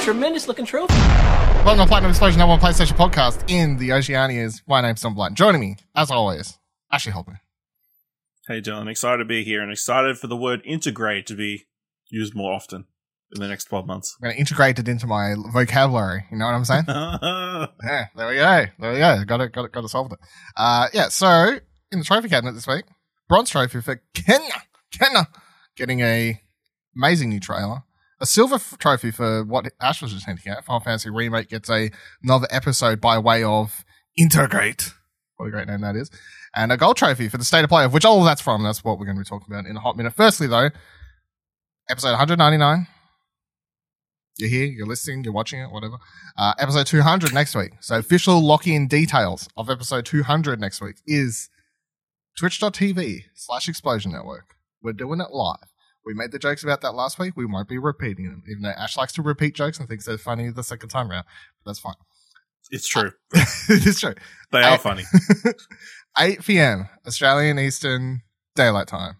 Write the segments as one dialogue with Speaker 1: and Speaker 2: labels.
Speaker 1: tremendous looking trophy.
Speaker 2: Welcome to Platinum Explosion, number one PlayStation podcast in the Oceanias. My name's Tom Blunt. Joining me, as always, Ashley Holman.
Speaker 3: Hey Dylan, excited to be here and excited for the word integrate to be used more often in the next 12 months.
Speaker 2: I'm going to integrate it into my vocabulary. You know what I'm saying? yeah, there we go. There we go. Got it, got it, got to solve it. Uh, yeah, so in the trophy cabinet this week, bronze trophy for Kena. Kena getting a amazing new trailer. A silver f- trophy for what Ash was just hinting at. Final Fantasy Remake gets a another episode by way of Intergrade. What a great name that is. And a gold trophy for the state of play, of which all of that's from. That's what we're going to be talking about in a hot minute. Firstly, though, episode 199. You're here, you're listening, you're watching it, whatever. Uh, episode 200 next week. So official lock-in details of episode 200 next week is twitch.tv slash explosion network. We're doing it live. We made the jokes about that last week. We won't be repeating them, even though Ash likes to repeat jokes and thinks they're funny the second time around. But that's fine.
Speaker 3: It's true.
Speaker 2: it is true.
Speaker 3: They are funny.
Speaker 2: 8 p.m. Australian Eastern Daylight Time.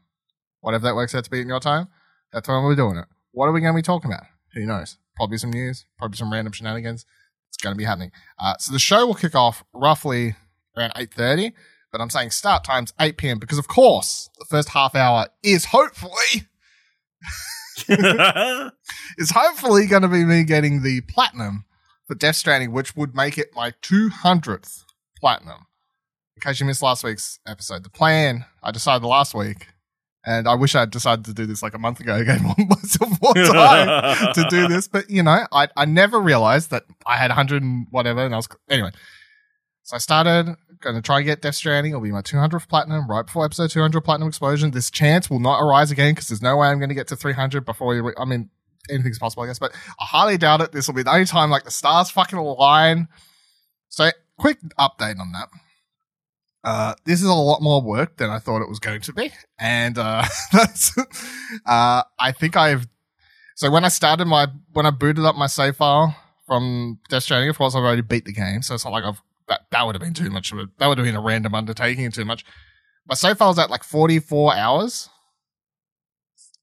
Speaker 2: Whatever that works out to be in your time, that's when we're doing it. What are we going to be talking about? Who knows? Probably some news, probably some random shenanigans. It's going to be happening. Uh, so the show will kick off roughly around 8.30, but I'm saying start time's 8 p.m. because, of course, the first half hour is hopefully, is hopefully going to be me getting the platinum for Death Stranding, which would make it my 200th platinum in case you missed last week's episode, the plan I decided last week, and I wish I had decided to do this like a month ago, I gave myself more time to do this, but you know, I, I never realized that I had 100 and whatever, and I was anyway. So I started going to try and get Death Stranding. It'll be my 200th platinum right before episode 200 platinum explosion. This chance will not arise again because there's no way I'm going to get to 300 before we. I mean, anything's possible, I guess, but I highly doubt it. This will be the only time like the stars fucking align. So, quick update on that. Uh, this is a lot more work than I thought it was going to be, and uh, that's. Uh, I think I've. So when I started my when I booted up my save file from Death Stranding, of course I've already beat the game, so it's not like I've that that would have been too much that would have been a random undertaking and too much. My save file's at like forty four hours.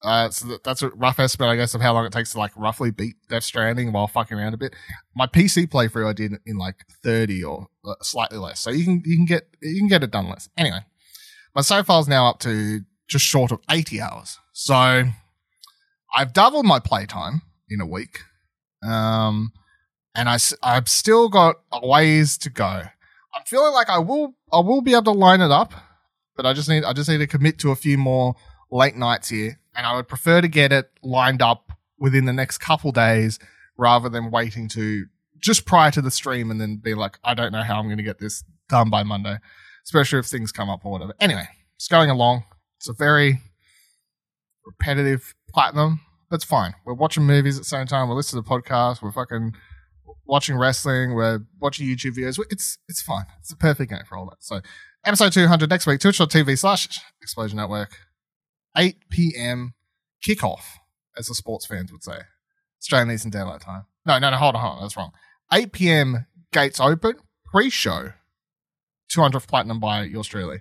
Speaker 2: Uh, so that, that's a rough estimate, I guess, of how long it takes to like roughly beat Death Stranding while fucking around a bit. My PC playthrough I did in like thirty or uh, slightly less, so you can you can get you can get it done less. Anyway, my save file's now up to just short of eighty hours, so I've doubled my playtime in a week, um, and I, I've still got a ways to go. I'm feeling like I will I will be able to line it up, but I just need I just need to commit to a few more late nights here, and I would prefer to get it lined up within the next couple days rather than waiting to just prior to the stream and then be like, I don't know how I'm going to get this done by Monday, especially if things come up or whatever. Anyway, it's going along. It's a very repetitive platinum, That's fine. We're watching movies at the same time. We're listening to podcasts. We're fucking watching wrestling. We're watching YouTube videos. It's it's fine. It's a perfect game for all that. So episode 200 next week, twitch.tv slash explosion network, 8 p.m. kickoff, as the sports fans would say. Australian Eastern Daylight Time. No, no, no, hold on, hold on. That's wrong. 8 p.m. gates open, pre-show, 200th platinum by yours truly.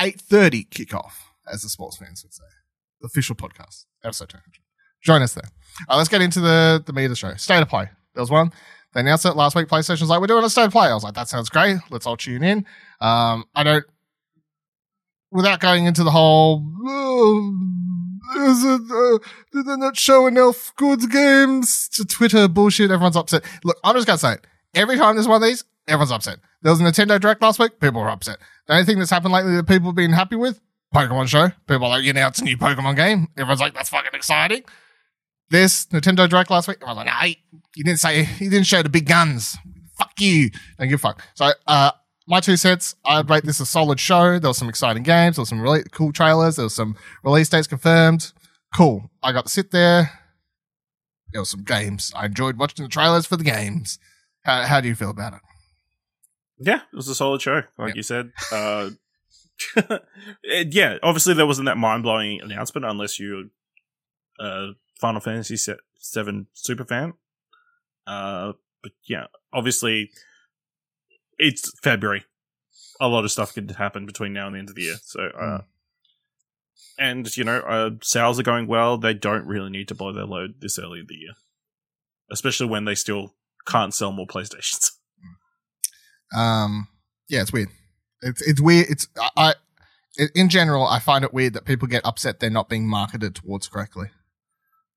Speaker 2: 8.30 kickoff, as the sports fans would say. The official podcast, episode 200. Join us there. Let's get into the, the meat of the show. State of play. There was one. They announced it last week. PlayStation's like, we're doing a state play. I was like, that sounds great. Let's all tune in. Um, I don't, without going into the whole, oh, is it, uh, did they not show enough good games to Twitter bullshit? Everyone's upset. Look, I'm just going to say it. Every time there's one of these, everyone's upset. There was a Nintendo Direct last week. People were upset. The only thing that's happened lately that people have been happy with, Pokemon show. People are like, you announced a new Pokemon game. Everyone's like, that's fucking exciting. This Nintendo Direct last week, I was like, hey, you didn't say, you didn't show the big guns. Fuck you. Don't give a fuck. So, uh, my two cents, I'd rate this a solid show. There was some exciting games. There was some really cool trailers. There was some release dates confirmed. Cool. I got to sit there. There was some games. I enjoyed watching the trailers for the games. How, how do you feel about it?
Speaker 3: Yeah, it was a solid show, like
Speaker 2: Yeah.
Speaker 3: you said. Uh, it- yeah, obviously there wasn't that mind blowing announcement unless you're a Final Fantasy Seven super fan. Uh, but yeah, obviously it's February. A lot of stuff could happen between now and the end of the year. So, uh,
Speaker 2: Mm.
Speaker 3: and you know, uh, sales are going well. They don't really need to blow their load this early in the year. especially when they still can't sell more PlayStations.
Speaker 2: Um, yeah, it's weird. It's it's weird. It's I, I in general I find it weird that people get upset they're not being marketed towards correctly.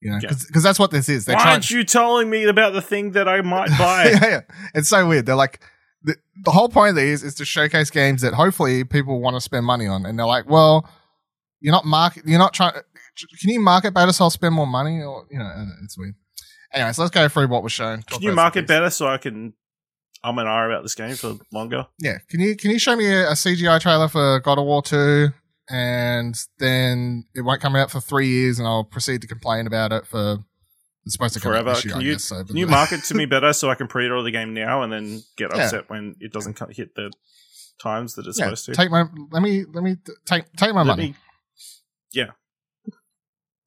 Speaker 2: You know,
Speaker 3: Yeah.
Speaker 2: because that's what this is. They're
Speaker 3: Why
Speaker 2: trying.
Speaker 3: aren't you telling me about the thing that I might buy?
Speaker 2: yeah, yeah. It's so weird. They're like, the, the whole point of these is to showcase games that hopefully people want to spend money on. And they're like, well, you're not market, you're not trying, can you market better so I'll spend more money? Or, you know, it's weird. Anyways, let's go through what was shown.
Speaker 3: Can you market better so I can I'm an R about this game for longer?
Speaker 2: Yeah. Can you, can you show me a, a CGI trailer for God of War 2? And then it won't come out for three years and I'll proceed to complain about it for, it's supposed to come
Speaker 3: Forever. Can you-
Speaker 2: guess, so,
Speaker 3: Can you market to me better so I can pre-order the game now and then get
Speaker 2: Yeah.
Speaker 3: upset when it doesn't hit the times that it's
Speaker 2: yeah,
Speaker 3: supposed to?
Speaker 2: take my, let me, let me take, take my
Speaker 3: Let
Speaker 2: money.
Speaker 3: me- yeah.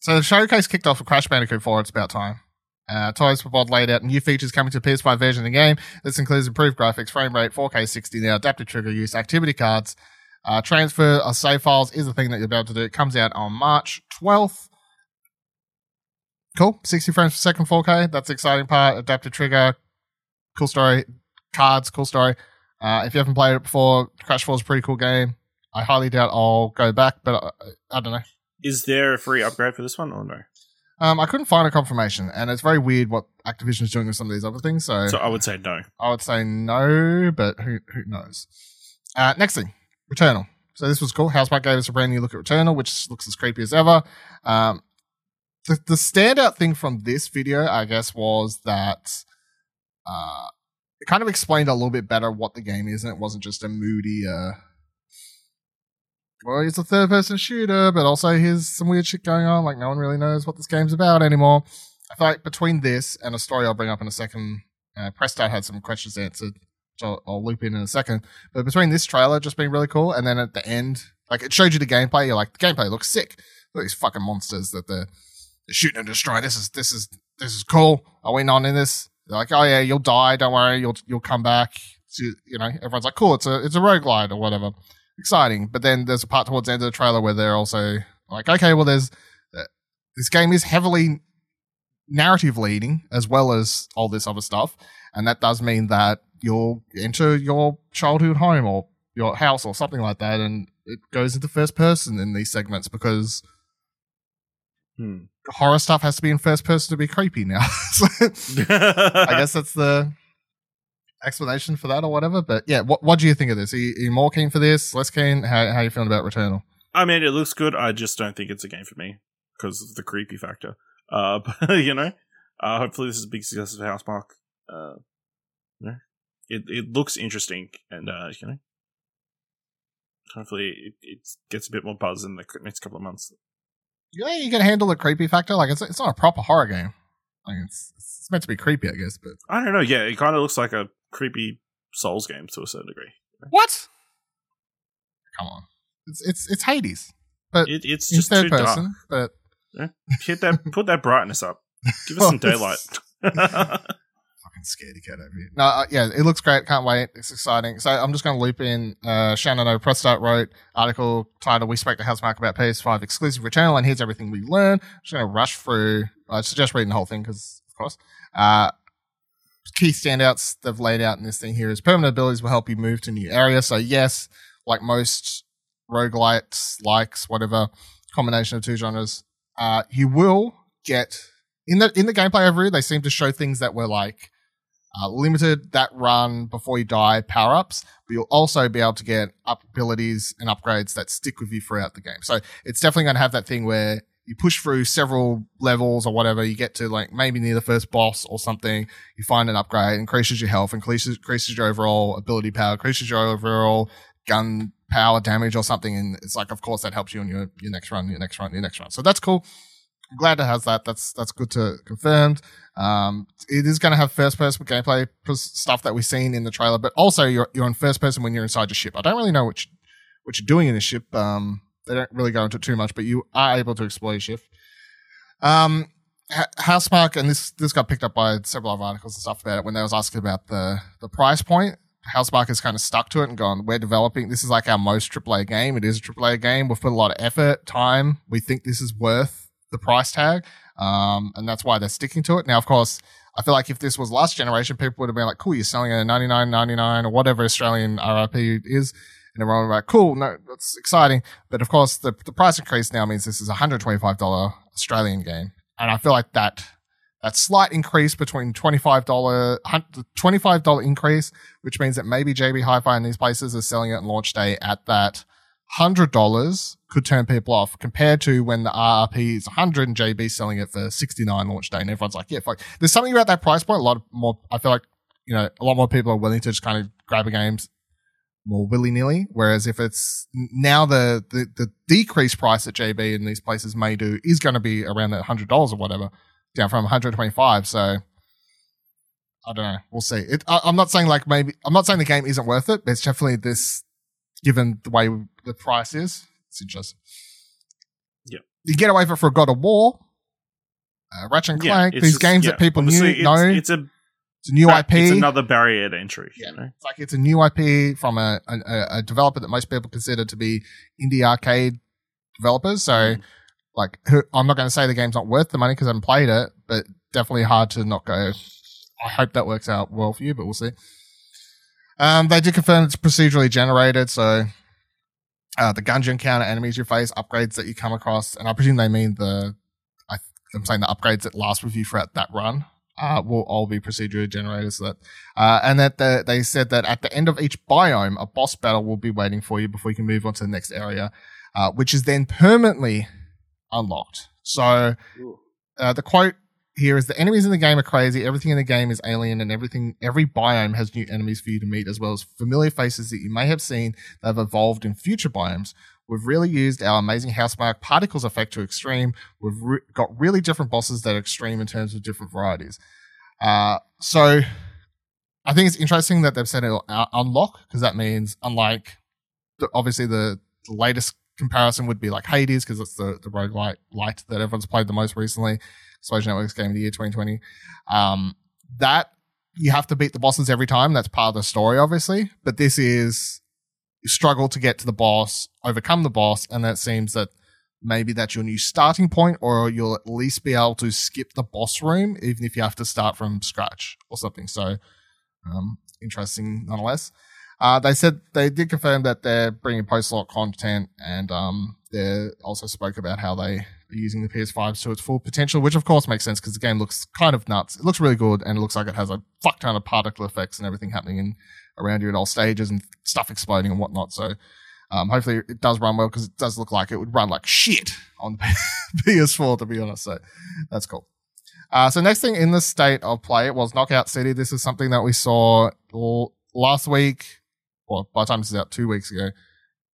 Speaker 2: So the showcase kicked off with Crash Bandicoot 4. It's about time. Uh, Toys for Bob laid out new features coming to the PS5 version of the game. This includes improved graphics, frame rate, 4K 60 now, adaptive trigger use, activity cards. Uh, transfer of save files is the thing that you'll be able to do. It comes out on March 12th. Cool. 60 frames per second, 4K. That's the exciting part. Adaptive trigger. Cool story. Cards, cool story. Uh, if you haven't played it before, Crash 4 is a pretty cool game. I highly doubt I'll go back, but I, I don't know.
Speaker 3: Is there a free upgrade for this one or no?
Speaker 2: Um, I couldn't find a confirmation, and it's very weird what Activision is doing with some of these other things. So,
Speaker 3: So I would say no.
Speaker 2: I would say no, but who who knows? Uh, next thing, Returnal. So this was cool. Housemarque gave us a brand new look at Returnal, which looks as creepy as ever. Um, the the standout thing from this video, I guess, was that uh, it kind of explained a little bit better what the game is, and it wasn't just a moody. Uh, well, it's a third person shooter, but also here's some weird shit going on. Like no one really knows what this game's about anymore. I like between this and a story I'll bring up in a second, uh, had some questions answered, which I'll, I'll loop in in a second. But between this trailer just being really cool, and then at the end, like it showed you the gameplay, you're like, the gameplay looks sick. Look at these fucking monsters that they're, shooting and destroying. This is this is this is cool. Are we not in this? They're like, oh yeah, you'll die. Don't worry, you'll you'll come back. So, you know, everyone's like, cool. It's a it's a roguelite or whatever. Exciting. But then there's a part towards the end of the trailer where they're also like, okay, well, there's uh, this game is heavily narrative leading as well as all this other stuff. And that does mean that you'll enter your childhood home or your house or something like that. And it goes into first person in these segments because
Speaker 3: Hmm.
Speaker 2: horror stuff has to be in first person to be creepy now. So I guess that's the explanation for that or whatever. But yeah, what what do you think of this? Are you, are you more keen for this? Less keen? How how you feeling about Returnal?
Speaker 3: I mean, it looks good. I just don't think it's a game for me because of the creepy factor. Uh, but, you know, uh, hopefully this is a big success of Housemarque. Uh, it it looks interesting, and uh, you know, hopefully it, it gets a bit more buzz in the next couple of months.
Speaker 2: You think you can handle the creepy factor? Like it's it's not a proper horror game. Like it's it's meant to be creepy, I guess. But
Speaker 3: I don't know. Yeah, it kind of looks like a creepy Souls game to a certain degree.
Speaker 2: what? Come on, it's it's it's Hades, but
Speaker 3: It, it's just
Speaker 2: third
Speaker 3: too dark.
Speaker 2: person. But
Speaker 3: Hit that, put that brightness up. Give us some daylight.
Speaker 2: fucking scaredy cat over here. No, uh, yeah, it looks great. Can't wait. It's exciting. So I'm just going to loop in. Uh, Shannon O. Prestott wrote article titled "We Spoke to Housemarque about PS5 exclusive Returnal, and here's everything we learned." I'm just going to rush through. I suggest reading the whole thing because, of course, uh, key standouts they've laid out in this thing here is permanent abilities will help you move to new areas. So yes, like most roguelites, likes whatever combination of two genres, uh, you will get in the in the gameplay overview. They seem to show things that were like uh, limited that run before you die power ups, but you'll also be able to get up abilities and upgrades that stick with you throughout the game. So it's definitely going to have that thing where you push through several levels or whatever, you get to like maybe near the first boss or something, you find an upgrade, increases your health, increases, increases your overall ability power, increases your overall gun power damage or something. And it's like, of course, that helps you in your, your next run, your next run, your next run. So that's cool. I'm glad it has that. That's that's good to confirmed. Um, it is going to have first person gameplay stuff that we've seen in the trailer, but also you're you're in first person when you're inside your ship. I don't really know what you, what you're doing in the ship. Um, they don't really go into it too much, but you are able to explore your ship. Um, H- Housemarque, and this this got picked up by several other articles and stuff about it when they was asking about the the price point. Housemarque has kind of stuck to it and gone, we're developing, this is like our most AAA game. It is a AAA game. We've put a lot of effort, time. We think this is worth the price tag. Um, and that's why they're sticking to it. Now, of course, I feel like if this was last generation, people would have been like, cool, you're selling it at 99.99 or whatever Australian RRP is. And everyone would be like, cool, no, that's exciting. But of course, the, the price increase now means this is a $125 Australian game. And I feel like that, that slight increase between $25, $25 increase, which means that maybe JB Hi-Fi in these places is selling it on launch day at that $100 could turn people off compared to when the RRP is 100 and JB selling it for 69 launch day. And everyone's like, yeah, fuck. There's something about that price point. A lot more, I feel like, you know, a lot more people are willing to just kind of grab a games more willy nilly. Whereas if it's now the, the, the decreased price that JB in these places may do is going to be around that $100 or whatever, down from 125. So I don't know. We'll see. It, I, I'm not saying like maybe, I'm not saying the game isn't worth it, but it's definitely this, given the way the price is, it's interesting.
Speaker 3: Yeah.
Speaker 2: You get away for God of War, uh, Ratchet and Clank,
Speaker 3: it's
Speaker 2: these
Speaker 3: just-
Speaker 2: games
Speaker 3: yeah,
Speaker 2: that people knew,
Speaker 3: it's,
Speaker 2: know.
Speaker 3: It's a
Speaker 2: It's a new IP.
Speaker 3: It's another barrier to entry.
Speaker 2: Yeah.
Speaker 3: You know?
Speaker 2: It's like it's a new IP from a, a, a developer that most people consider to be indie arcade developers. So,
Speaker 3: Mm.
Speaker 2: like, who, I'm not going to say the game's not worth the money because I haven't played it, but definitely hard to not go. I hope that works out well for you, but we'll see. Um, they did confirm it's procedurally generated, so uh, the gungeon encounter enemies you face, upgrades that you come across, and I presume they mean the. I, I'm saying the upgrades that last with you throughout that run uh, will all be procedurally generated. So that, uh, and that the, they said that at the end of each biome, a boss battle will be waiting for you before you can move on to the next area, uh, which is then permanently unlocked. So uh, the quote here is the enemies in the game are crazy. Everything in the game is alien, and everything every biome has new enemies for you to meet, as well as familiar faces that you may have seen that have evolved in future biomes. We've really used our amazing housemarque particles effect to extreme. We've re- got really different bosses that are extreme in terms of different varieties. Uh, so I think it's interesting that they've said it'll uh, unlock because that means unlike the, obviously the, the latest comparison would be like Hades because it's the the roguelite light that everyone's played the most recently. Explosion Network's game of the year 2020. Um, that you have to beat the bosses every time. That's part of the story, obviously. But this is struggle to get to the boss, overcome the boss, and it seems that maybe that's your new starting point, or you'll at least be able to skip the boss room, even if you have to start from scratch or something. So, um, interesting nonetheless. Uh, they said they did confirm that they're bringing post-lock content, and um, they also spoke about how they using the PS5 to its full potential, which of course makes sense because the game looks kind of nuts. It looks really good, and it looks like it has a fuck ton of particle effects and everything happening in around you at all stages and stuff exploding and whatnot. So um, hopefully it does run well because it does look like it would run like shit on PS4 to be honest. So that's cool. Uh, so next thing in the state of play was Knockout City. This is something that we saw last week, or by the time this is out, two weeks ago,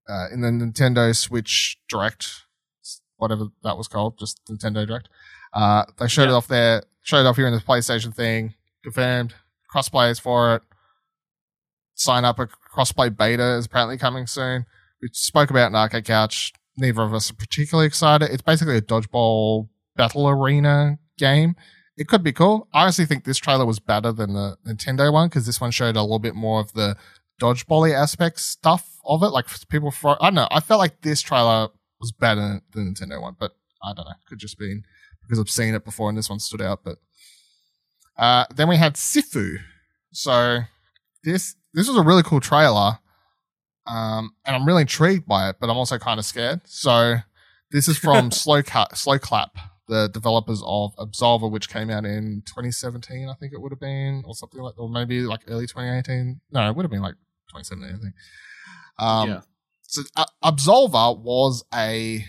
Speaker 2: uh, in the Nintendo Switch Direct, whatever that was called, just Nintendo Direct. Uh, they showed it off there, showed it off here in the PlayStation thing, confirmed crossplay is for it. Sign up a crossplay beta is apparently coming soon. We spoke about in Arcade Couch. Neither of us are particularly excited. It's basically a dodgeball battle arena game. It could be cool. I honestly think this trailer was better than the Nintendo one because this one showed a little bit more of the dodgeball aspect stuff of it. Like people, throw, I don't know. I felt like this trailer was better than the Nintendo one, but I don't know. Could just be because I've seen it before and this one stood out. But uh, then we had Sifu. So this this was a really cool trailer, um, and I'm really intrigued by it, but I'm also kind of scared. So this is from Slow Cut, Sloclap, the developers of Absolver, which came out in 2017, I think it would have been, or something like, or maybe like early 2018. No, it would have been like 2017, I think. Um,
Speaker 3: yeah.
Speaker 2: So uh, Absolver was a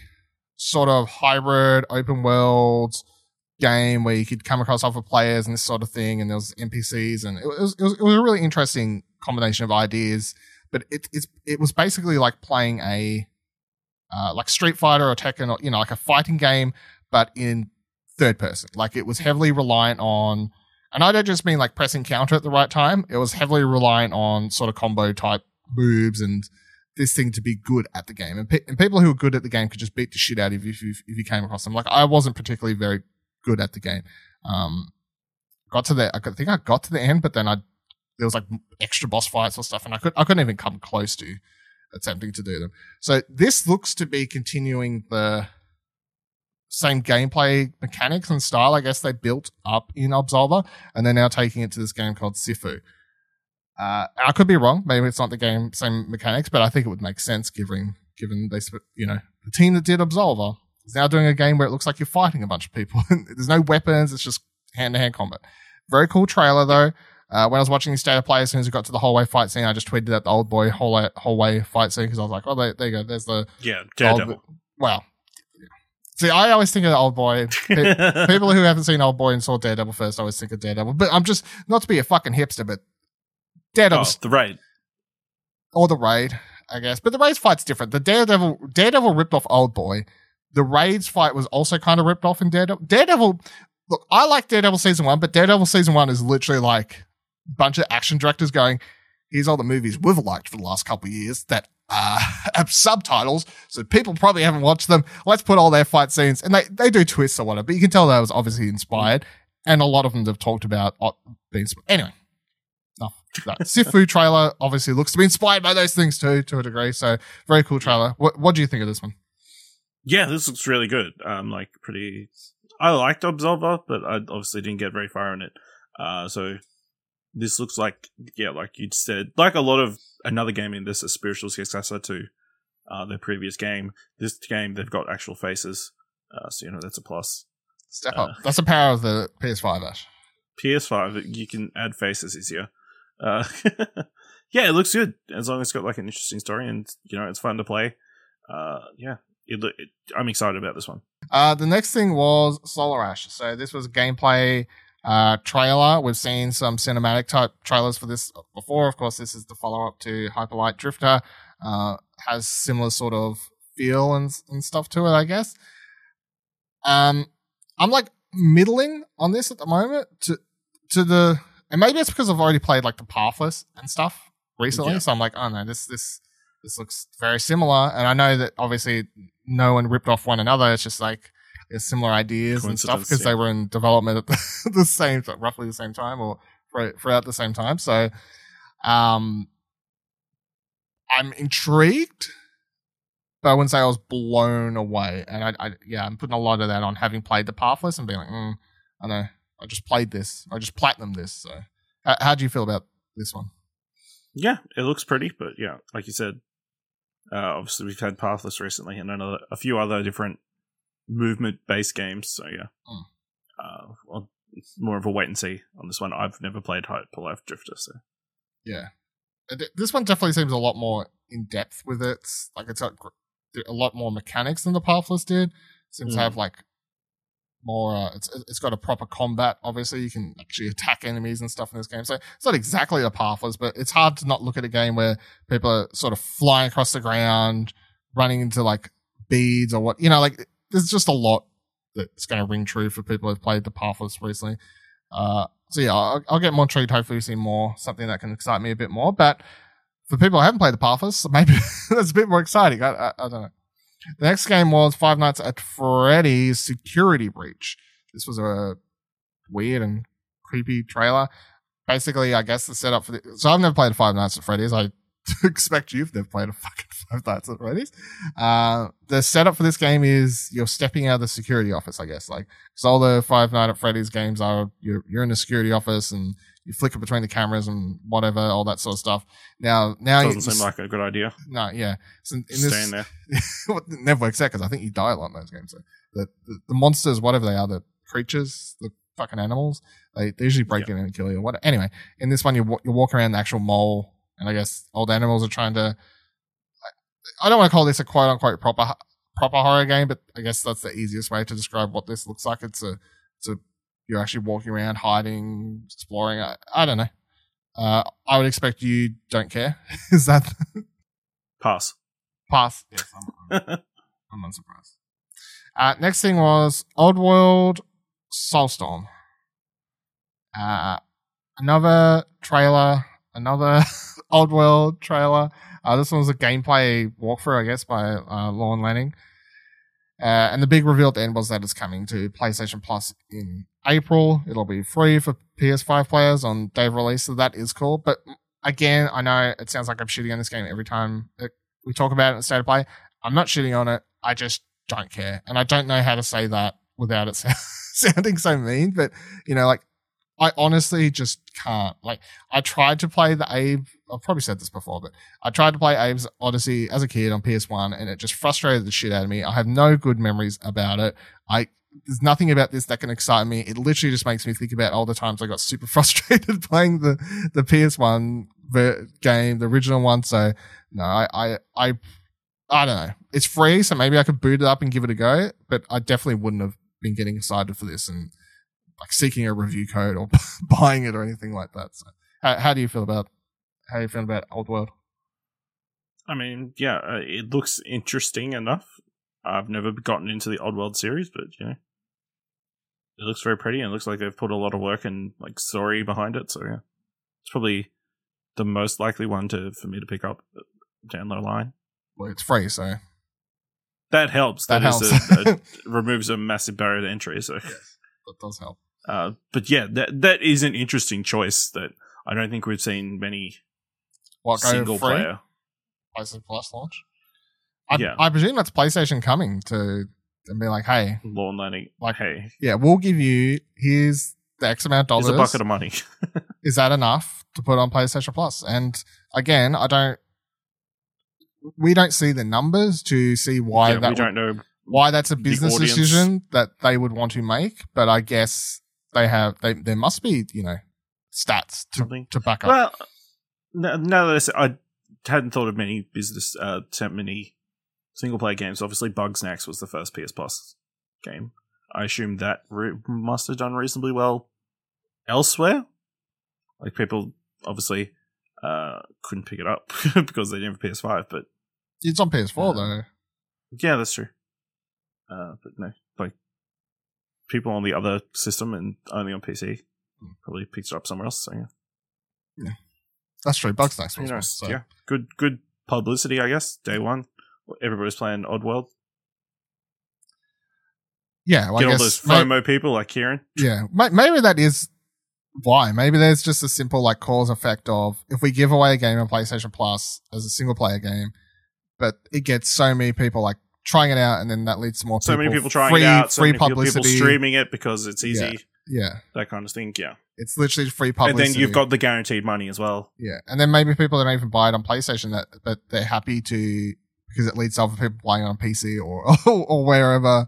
Speaker 2: sort of hybrid open world game where you could come across other players and this sort of thing, and there was NPCs, and it was it was, it was a really interesting combination of ideas. But it it's it was basically like playing a uh, like Street Fighter or Tekken, or you know, like a fighting game, but in third person. Like it was heavily reliant on, and I don't just mean like pressing counter at the right time. It was heavily reliant on sort of combo type moves and this thing to be good at the game. And, pe- and people who are good at the game could just beat the shit out of you if you, if you came across them. Like I wasn't particularly very good at the game. Um, got to the, I think I got to the end, but then I, there was like extra boss fights or stuff and I could, I couldn't even come close to attempting to do them. So this looks to be continuing the, same gameplay mechanics and style, I guess they built up in Absolver, and they're now taking it to this game called Sifu. Uh, I could be wrong. Maybe it's not the game same mechanics, but I think it would make sense given given they you know the team that did Absolver is now doing a game where it looks like you're fighting a bunch of people. There's no weapons. It's just hand to hand combat. Very cool trailer though. Uh, when I was watching the state of play, as soon as we got to the hallway fight scene, I just tweeted at the old boy hallway, hallway fight scene because I was like, oh, there, there you go. There's the
Speaker 3: Yeah,
Speaker 2: old-
Speaker 3: Daredevil.
Speaker 2: well. See, I always think of the old boy. Pe- People who haven't seen Old Boy and saw Daredevil first always think of Daredevil. But I'm just not to be a fucking hipster, but Daredevil
Speaker 3: oh, the raid.
Speaker 2: or the Raid, I guess. But the Raid's fight's different. The Daredevil Daredevil ripped off Old Boy. The Raid's fight was also kind of ripped off in Daredevil. Daredevil, look, I like Daredevil season one, but Daredevil season one is literally like a bunch of action directors going, here's all the movies we've liked for the last couple of years that uh, have subtitles, so people probably haven't watched them. Let's put all their fight scenes, and they, they do twists or whatever, but you can tell that was obviously inspired, and a lot of them have talked about uh, being. sp- Anyway, no, no. Sifu trailer obviously looks to be inspired by those things too, to a degree. So very cool trailer. What what do you think of this one?
Speaker 3: Yeah, this looks really good. Um, like pretty. I liked Absolver, but I obviously didn't get very far in it. Uh, so this looks like yeah, like you said, like a lot of another game in this, a spiritual successor to uh, their previous game. This game they've got actual faces, uh, so you know that's a plus.
Speaker 2: Step
Speaker 3: Uh,
Speaker 2: up. That's the power of the PS5, Ash.
Speaker 3: PS5, you can add faces easier. Uh, yeah, it looks good as long as it's got like an interesting story and you know it's fun to play. Uh, yeah, it, it, I'm excited about this one.
Speaker 2: Uh, the next thing was Solar Ash. So this was a gameplay uh, trailer. We've seen some cinematic type trailers for this before. Of course, this is the follow up to Hyper Light Drifter. Uh, has similar sort of feel and, and stuff to it, I guess. Um, I'm like middling on this at the moment to to the, and maybe it's because I've already played like the Pathless and stuff recently.
Speaker 3: Yeah.
Speaker 2: So I'm like, oh no, this this this looks very similar. And I know that obviously no one ripped off one another. It's just like there's similar ideas and stuff because
Speaker 3: yeah.
Speaker 2: they were in development at the, the same, roughly the same time or thro- throughout the same time. So, um, I'm intrigued, but I wouldn't say I was blown away. And I, I yeah, I'm putting a lot of that on having played the Pathless and being like, mm, I know, I just played this, I just platinum this. So, how, how do you feel about this one?
Speaker 3: Yeah, it looks pretty, but yeah, like you said, uh, obviously we've had Pathless recently and another a few other different movement based games. So yeah,
Speaker 2: Mm.
Speaker 3: uh, well, more of a wait and see on this one. I've never played Hyper Light Drifter, so
Speaker 2: Yeah. Uh, This one definitely seems a lot more in depth with it. Like it's got a lot more mechanics than the Pathless did. Seems to
Speaker 3: Mm.
Speaker 2: have like more. Uh, it's it's got a proper combat. Obviously, you can actually attack enemies and stuff in this game. So it's not exactly the Pathless, but it's hard to not look at a game where people are sort of flying across the ground, running into like beads or what. You know, like there's just a lot that's going to ring true for people who've played the Pathless recently. Uh, so yeah, I'll, I'll get more intrigued. Hopefully, see more something that can excite me a bit more. But for people who haven't played the Pathless, maybe that's a bit more exciting. I, I, I don't know. The next game was Five Nights at Freddy's Security Breach. This was a weird and creepy trailer. Basically, I guess the setup for the so I've never played Five Nights at Freddy's. I expect you've never played a fucking Five Nights at Freddy's. Uh, the setup for this game is you're stepping out of the security office, I guess. Like, because all the Five Nights at Freddy's games are you're you're in the security office and you flicker between the cameras and whatever, all that sort of stuff. Now, now
Speaker 3: doesn't
Speaker 2: you,
Speaker 3: seem like a good idea.
Speaker 2: no, yeah. So in this,
Speaker 3: staying there.
Speaker 2: well, it never works out because I think you die a lot in those games. So the, the the monsters, whatever they are, the creatures, the fucking animals, they, they usually break in and kill you. What? Anyway, in this one, you you walk around the actual mole, and I guess old animals are trying to. I don't want to call this a quote unquote proper proper horror game, but I guess that's the easiest way to describe what this looks like. It's a it's a you're actually walking around, hiding, exploring. I, I don't know. Uh, I would expect you don't care. Is that
Speaker 3: Pass.
Speaker 2: pass? Yes, I'm, I'm, I'm unsurprised. Uh, next thing was Oddworld Soulstorm. Uh, another trailer, another Oddworld trailer. Uh, this one was a gameplay walkthrough, I guess, by uh, Lorne Lanning. Uh, and the big reveal at the end was that it's coming to PlayStation Plus in April. It'll be free for PS5 players on day of release, so that is cool. But again, I know it sounds like I'm shitting on this game every time we talk about it in State of Play. I'm not shitting on it. I just don't care. And I don't know how to say that without it sounding so mean, but you know, like I honestly just can't. Like I tried to play the Abe. I've probably said this before, but I tried to play Abe's Oddysee as a kid on PS1, and it just frustrated the shit out of me. I have no good memories about it. I there's nothing about this that can excite me. It literally just makes me think about all the times I got super frustrated playing the the PS1 game, the original one. So no, I I I, I don't know. It's free, so maybe I could boot it up and give it a go. But I definitely wouldn't have been getting excited for this and like seeking a review code or buying it or anything like that. So, how, how do you feel about how you feel about Oddworld?
Speaker 3: I mean, yeah, uh, it looks interesting enough. I've never gotten into the Oddworld series, but you know, it looks very pretty and it looks like they've put a lot of work and like story behind it. So yeah, it's probably the most likely one to for me to pick up down the line.
Speaker 2: Well, it's free, so
Speaker 3: that helps.
Speaker 2: That,
Speaker 3: that
Speaker 2: helps.
Speaker 3: A, a, removes a massive barrier to entry. So
Speaker 2: yes, that does help.
Speaker 3: Uh, but yeah, that that is an interesting choice that I don't think we've seen many
Speaker 2: what,
Speaker 3: single
Speaker 2: free?
Speaker 3: player
Speaker 2: PlayStation Plus launch. I,
Speaker 3: Yeah.
Speaker 2: I presume that's PlayStation coming to and be like, hey,
Speaker 3: Lorne Lanning.
Speaker 2: Like,
Speaker 3: hey,
Speaker 2: yeah, we'll give you here's the X amount of
Speaker 3: here's
Speaker 2: dollars.
Speaker 3: a bucket of money.
Speaker 2: is that enough to put on PlayStation Plus? And again, I don't. We don't see the numbers to see why
Speaker 3: yeah,
Speaker 2: that
Speaker 3: we don't know.
Speaker 2: why that's a business decision that they would want to make. But I guess they have they there must be you know stats to
Speaker 3: Something.
Speaker 2: to back up.
Speaker 3: Well, no, now that I, said- I hadn't thought of many business, uh, many single player games. Obviously, Bugsnax was the first PS Plus game. I assume that re- must have done reasonably well elsewhere. Like people obviously uh, couldn't pick it up because they didn't have PS5, but
Speaker 2: it's on PS4
Speaker 3: Uh,
Speaker 2: though.
Speaker 3: yeah, that's true. Uh, but no, people on the other system and only on PC hmm. probably picked it up somewhere else. So yeah. yeah.
Speaker 2: That's true. Bugsnax
Speaker 3: Who
Speaker 2: was one, so.
Speaker 3: Yeah, good good publicity, I guess. Day one, everybody's playing Oddworld.
Speaker 2: Yeah, well,
Speaker 3: Get
Speaker 2: I
Speaker 3: all
Speaker 2: guess
Speaker 3: those FOMO people like Kieran.
Speaker 2: Yeah, Ma- maybe that is why. Maybe there's just a simple like cause effect of if we give away a game on PlayStation Plus as a single player game, but it gets so many people like trying it out, and then that leads to more
Speaker 3: So
Speaker 2: people,
Speaker 3: many people trying
Speaker 2: free,
Speaker 3: it out. So
Speaker 2: free
Speaker 3: many people- people streaming it because it's easy.
Speaker 2: Yeah,
Speaker 3: That kind of thing. Yeah,
Speaker 2: it's literally free publicity.
Speaker 3: and then you've got the guaranteed money as well.
Speaker 2: yeah, and then maybe people that don't even buy it on PlayStation that but they're happy to because it leads to other people playing on PC or or wherever.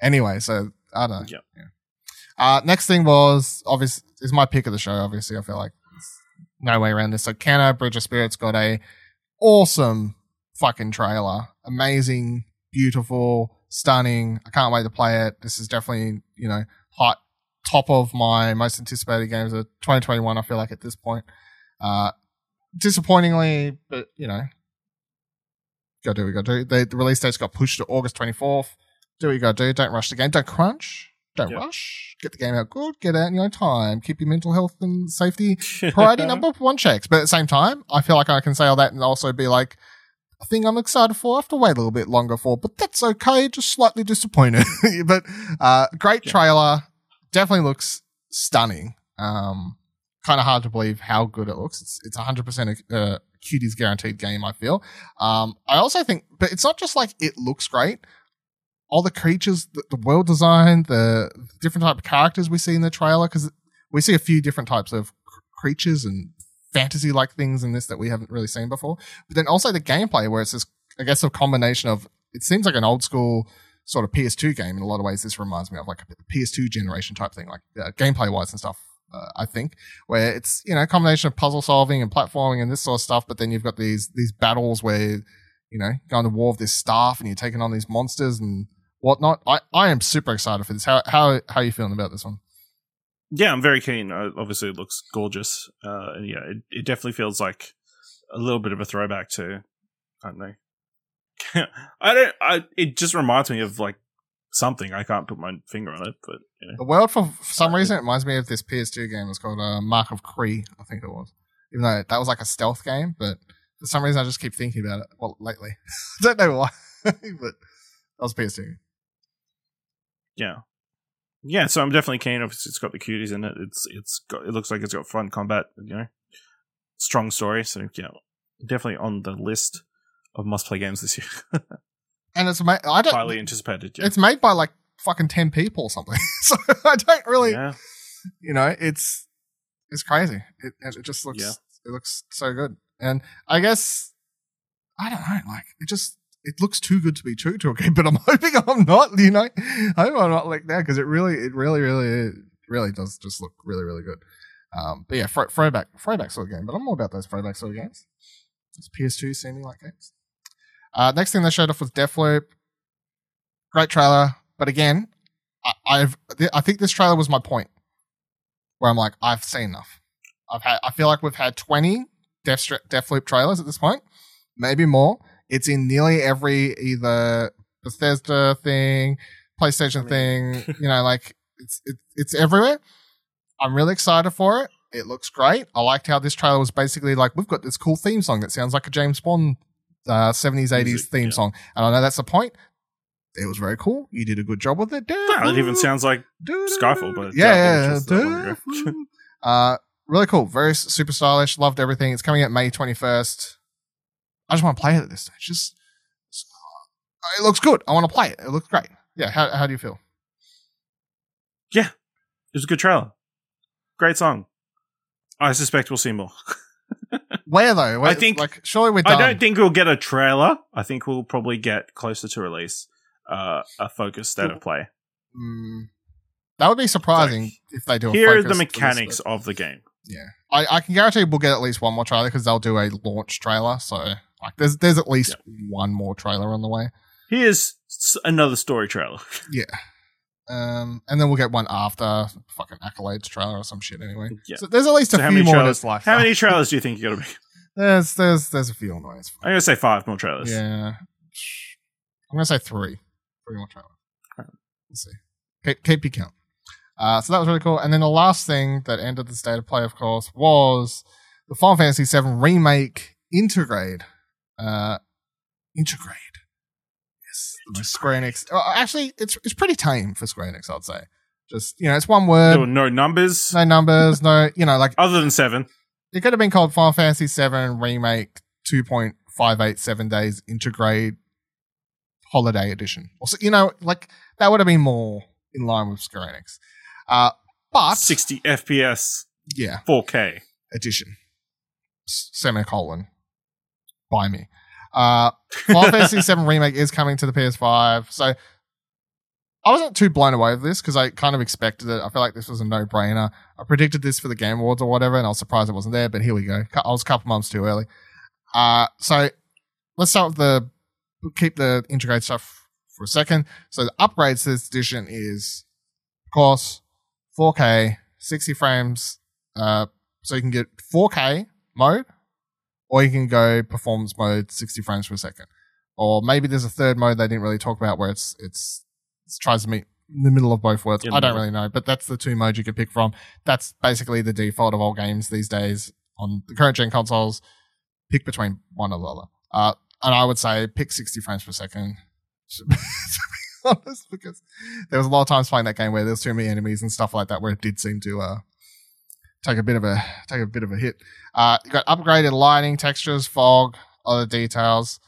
Speaker 2: Anyway, so I don't know.
Speaker 3: Yeah.
Speaker 2: Uh, next thing was obvious is my pick of the show. Obviously, I feel like no way around this. So, Kena Bridge of Spirits got a awesome fucking trailer, amazing, beautiful, stunning. I can't wait to play it. This is definitely you know hot top of my most anticipated games of 2021. I feel like at this point, uh, disappointingly, but you know, go do what you got to do. The, the release date's got pushed to August 24th. Do what you got to do. Don't rush the game. Don't crunch. Don't
Speaker 3: Yep.
Speaker 2: rush. Get the game out good. Get it out in your own time. Keep your mental health and safety priority number one checks. But at the same time, I feel like I can say all that and also be like, a thing I'm excited for. I have to wait a little bit longer for, but that's okay. Just slightly disappointed. but uh, great trailer. Definitely looks stunning. Um, kind of hard to believe how good it looks. It's it's 100% a uh, cuties guaranteed game. I feel. Um, I also think, but it's not just like it looks great. All the creatures, the, the world design, the different type of characters we see in the trailer, because we see a few different types of creatures and fantasy like things in this that we haven't really seen before. But then also the gameplay, where it's this, I guess, a combination of it seems like an old school sort of PS2 game in a lot of ways. This reminds me of like a PS2 generation type thing, like uh, gameplay wise and stuff. Uh, I think where it's you know a combination of puzzle solving and platforming and this sort of stuff, but then you've got these these battles where you know going to war with this staff and you're taking on these monsters and whatnot. I, I am super excited for this. How how how are you feeling about this one?
Speaker 3: Yeah, I'm very keen. Uh, obviously, it looks gorgeous, uh, and yeah, it, it definitely feels like a little bit of a throwback to I don't know. I don't. I it just reminds me of like something. I can't put my finger on it, but you know.
Speaker 2: The world, for, for some reason, it reminds me of this PS2 game. It's called uh, Mark of Kri, I think it was. Even though that was like a stealth game, but for some reason, I just keep thinking about it. Well, lately, I don't know why, but that was PS2.
Speaker 3: yeah, yeah. So I'm definitely keen. Obviously, it's got the cuties in it. It's it's got. It looks like it's got fun combat. You know, strong story. So yeah, definitely on the list of must play games this year.
Speaker 2: and it's made. I don't.
Speaker 3: highly anticipated. Yeah.
Speaker 2: It's made by like fucking ten people or something. so I don't really,
Speaker 3: yeah.
Speaker 2: you know, it's it's crazy. It it just looks
Speaker 3: Yeah.
Speaker 2: it looks so good, and I guess I don't know. Like it just it looks too good to be true to a game, but I'm hoping I'm not. You know, I hope I'm not like that because it really, it really, really, really does just look really, really good. Um, but yeah, throw, throwback, throwback sort of game. But I'm all about those throwback sort of games. It's PS2 seeming like games. Uh, next thing they showed off was Deathloop. Great trailer, but again, I, I've I think this trailer was my point, where I'm like, I've seen enough. I've had, I feel like we've had 20 Death Deathloop trailers at this point, maybe more. It's in nearly every either Bethesda thing, PlayStation thing. You know, like it's it, it's everywhere. I'm really excited for it. It looks great. I liked how this trailer was basically like we've got this cool theme song that sounds like a James Bond uh, 70s 80s
Speaker 3: Music,
Speaker 2: theme
Speaker 3: yeah.
Speaker 2: song, and I know that's the point. It was very cool. You did a good job with it.
Speaker 3: Well, it even sounds like Skyfall, but
Speaker 2: yeah, yeah,
Speaker 3: Deathloop, just that one
Speaker 2: yeah.
Speaker 3: riff.
Speaker 2: uh, really cool. Very super stylish. Loved everything. It's coming out May 21st. I just want to play it at this stage. Just it looks good. I want to play it. It looks great. Yeah. How how do you feel?
Speaker 3: Yeah, it was a good trailer. Great song. I suspect we'll see more.
Speaker 2: Where though? Where,
Speaker 3: I think-
Speaker 2: like surely we're
Speaker 3: I don't think we'll get a trailer. I think we'll probably get closer to release uh, a focused state of play.
Speaker 2: Mm, that would be surprising if they do. A
Speaker 3: Here are the mechanics of the game.
Speaker 2: Yeah, I, I can guarantee we'll get at least one more trailer because they'll do a launch trailer. So like, there's there's at least one more trailer on the way.
Speaker 3: Here's another story trailer. Yeah.
Speaker 2: Um, and then we'll get one after fucking accolades trailer or some shit. Anyway,
Speaker 3: Yeah.
Speaker 2: so there's at least a
Speaker 3: So
Speaker 2: few more in
Speaker 3: trailers-
Speaker 2: this life.
Speaker 3: How many trailers do you think you're gonna be?
Speaker 2: There's there's there's a few on the way.
Speaker 3: I'm gonna say five more trailers.
Speaker 2: Yeah, I'm gonna say three. Three more trailers.
Speaker 3: Alright.
Speaker 2: Let's see. Keep, keep your count. Uh, so that was really cool. And then the last thing that ended the state of play, of course, was the Final Fantasy VII remake Intergrade. Uh, Intergrade. Yes, most Square Enix. uh, Actually, it's it's pretty tame for Square Enix, I'd say. Just you know, it's one
Speaker 3: There were
Speaker 2: word,
Speaker 3: no numbers
Speaker 2: no numbers, no you know, like
Speaker 3: other than seven.
Speaker 2: it could have been called Final Fantasy VII Remake 2.587 Days Intergrade Holiday Edition. Or so, you know, like that would have been more in line with Square Enix. Uh, but
Speaker 3: 60 FPS,
Speaker 2: yeah,
Speaker 3: 4K.
Speaker 2: edition. Semicolon. By me. Uh, Final Fantasy VII Remake is coming to the PS5. So I wasn't too blown away with this because I kind of expected it. I feel like this was a no brainer. I predicted this for the Game Awards or whatever, and I was surprised it wasn't there, but here we go. I was a couple months too early. Uh, so let's start with the keep the integrated stuff for a second. So the upgrades to this edition is, of course, 4K, 60 frames. Uh, so you can get 4K mode, or you can go performance mode, 60 frames per second. Or maybe there's a third mode they didn't really talk about where it's it's it tries to meet in the middle of both worlds. I don't really know, but that's the two modes you can pick from. That's basically the default of all games these days on the current gen consoles. Pick between one or the other. Uh, and I would say pick 60 frames per second. to be honest, because there was a lot of times playing that game where there's too many enemies and stuff like that, where it did seem to uh, take a bit of a take a bit of a hit. Uh, you got upgraded lighting, textures, fog, other details.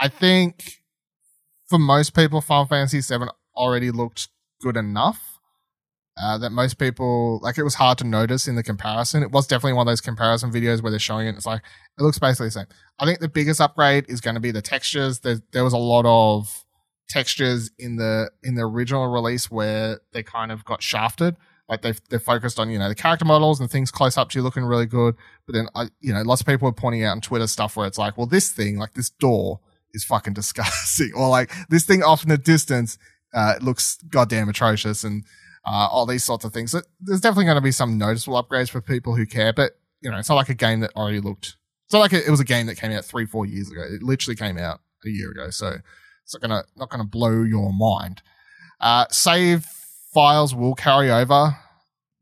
Speaker 2: I think for most people, Final Fantasy VII already looked good enough. Uh, that most people like it was hard to notice in the comparison. It was definitely one of those comparison videos where they're showing it. It's like it looks basically the same. I think the biggest upgrade is going to be the textures. There, there was a lot of textures in the in the original release where they kind of got shafted. Like they've they're focused on you know the character models and things close up to you looking really good. But then I you know lots of people are pointing out on Twitter stuff where it's like, well, this thing like this door is fucking disgusting, or like this thing off in the distance uh, looks goddamn atrocious, and uh, all these sorts of things. So there's definitely going to be some noticeable upgrades for people who care, but you know it's not like a game that already looked. It's not like it, it was a game that came out three four years ago. It literally came out a year ago, so it's not gonna not gonna blow your mind. Uh, save files will carry over.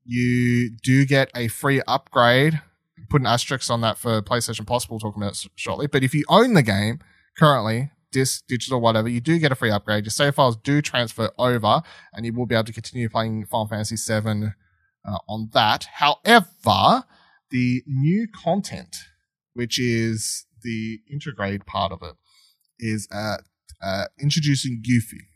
Speaker 2: You do get a free upgrade. Put an asterisk on that for PlayStation Possible. We'll talk about shortly. But if you own the game currently, disc, digital, whatever, you do get a free upgrade. Your save files do transfer over, and you will be able to continue playing Final Fantasy VII uh, on that. However, the new content, which is the intergrade part of it, is uh, uh, introducing Yuffie.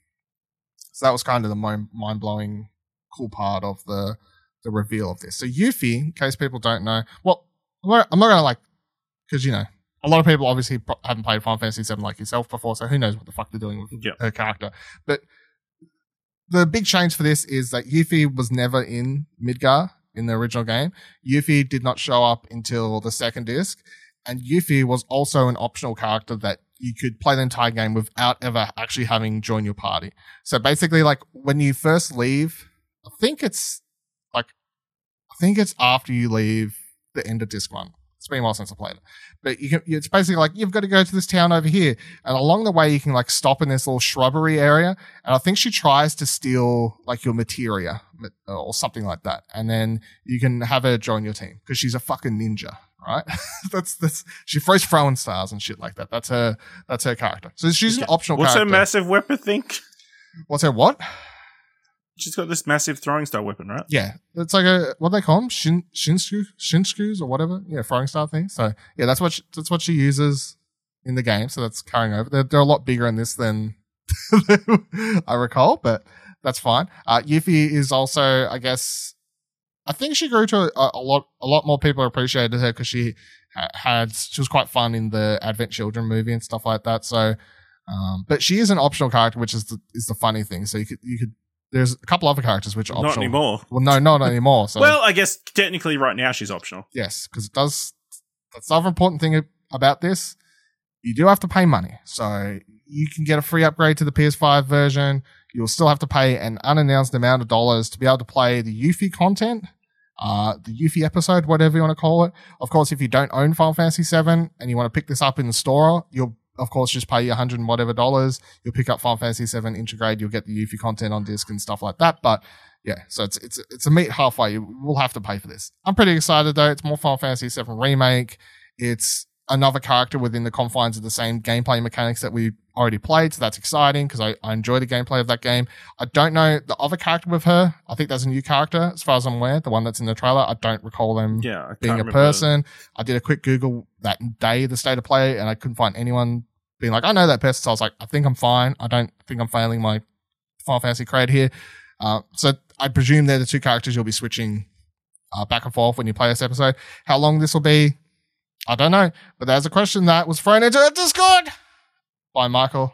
Speaker 2: So that was kind of the mind blowing, cool part of the the reveal of this. So Yuffie, in case people don't know, well, I'm not, not gonna like, because you know, a lot of people obviously haven't played Final Fantasy VII like yourself before, so who knows what the fuck they're doing with her character. But the big change for this is that Yuffie was never in Midgar in the original game. Yuffie did not show up until the second disc, and Yuffie was also an optional character that you could play the entire game without ever actually having joined your party. So basically, like when you first leave, I think it's like I think it's after you leave the end of disc one. It's been a while since I played it, but you can. It's basically like you've got to go to this town over here, and along the way you can like stop in this little shrubbery area, and I think she tries to steal like your materia or something like that, and then you can have her join your team because she's a fucking ninja, right? that's that's she throws throwing stars and shit like that. That's her. That's her character. So she's an optional.
Speaker 3: What's
Speaker 2: character.
Speaker 3: her massive weapon think?
Speaker 2: What's her what?
Speaker 3: She's got this massive throwing star weapon, right?
Speaker 2: Yeah, it's like a what they call them, shin shinsku shinskus or whatever. Yeah, throwing star thing. So yeah, that's what she, that's what she uses in the game. So that's carrying over. They're, they're a lot bigger in this than I recall, but that's fine. Uh, Yuffie is also, I guess, I think she grew to a, a lot. A lot more people appreciated her because she had she was quite fun in the Advent Children movie and stuff like that. So, um, but she is an optional character, which is the is the funny thing. So you could you could. There's a couple other characters which are optional.
Speaker 3: Not anymore.
Speaker 2: Well, no, not anymore. So
Speaker 3: Well, I guess technically right now she's optional.
Speaker 2: yes, because it does. That's the other important thing about this. You do have to pay money, so you can get a free upgrade to the PS5 version. You'll still have to pay an unannounced amount of dollars to be able to play the Yuffie content, uh, the Yuffie episode, whatever you want to call it. Of course, if you don't own Final Fantasy VII and you want to pick this up in the store, you'll of course just pay your hundred and whatever dollars. You'll pick up Final Fantasy VII Intergrade. You'll get the Yuffie content on disc and stuff like that. But yeah, so it's it's it's a meet halfway. Will have to pay for this. I'm pretty excited though. It's more Final Fantasy VII remake. It's another character within the confines of the same gameplay mechanics that we already played. So that's exciting because I, I enjoy the gameplay of that game. I don't know the other character with her. I think there's a new character as far as I'm aware. The one that's in the trailer. I don't recall them
Speaker 3: Yeah,
Speaker 2: being a
Speaker 3: remember.
Speaker 2: person. I did a quick Google that day the state of play and I couldn't find anyone being like, I know that person. So I was like, I think I'm fine. I don't think I'm failing my Final Fantasy cred here. Uh, so I presume they're the two characters you'll be switching uh, back and forth when you play this episode. How long this will be, I don't know. But there's a question that was thrown into the Discord by Michael.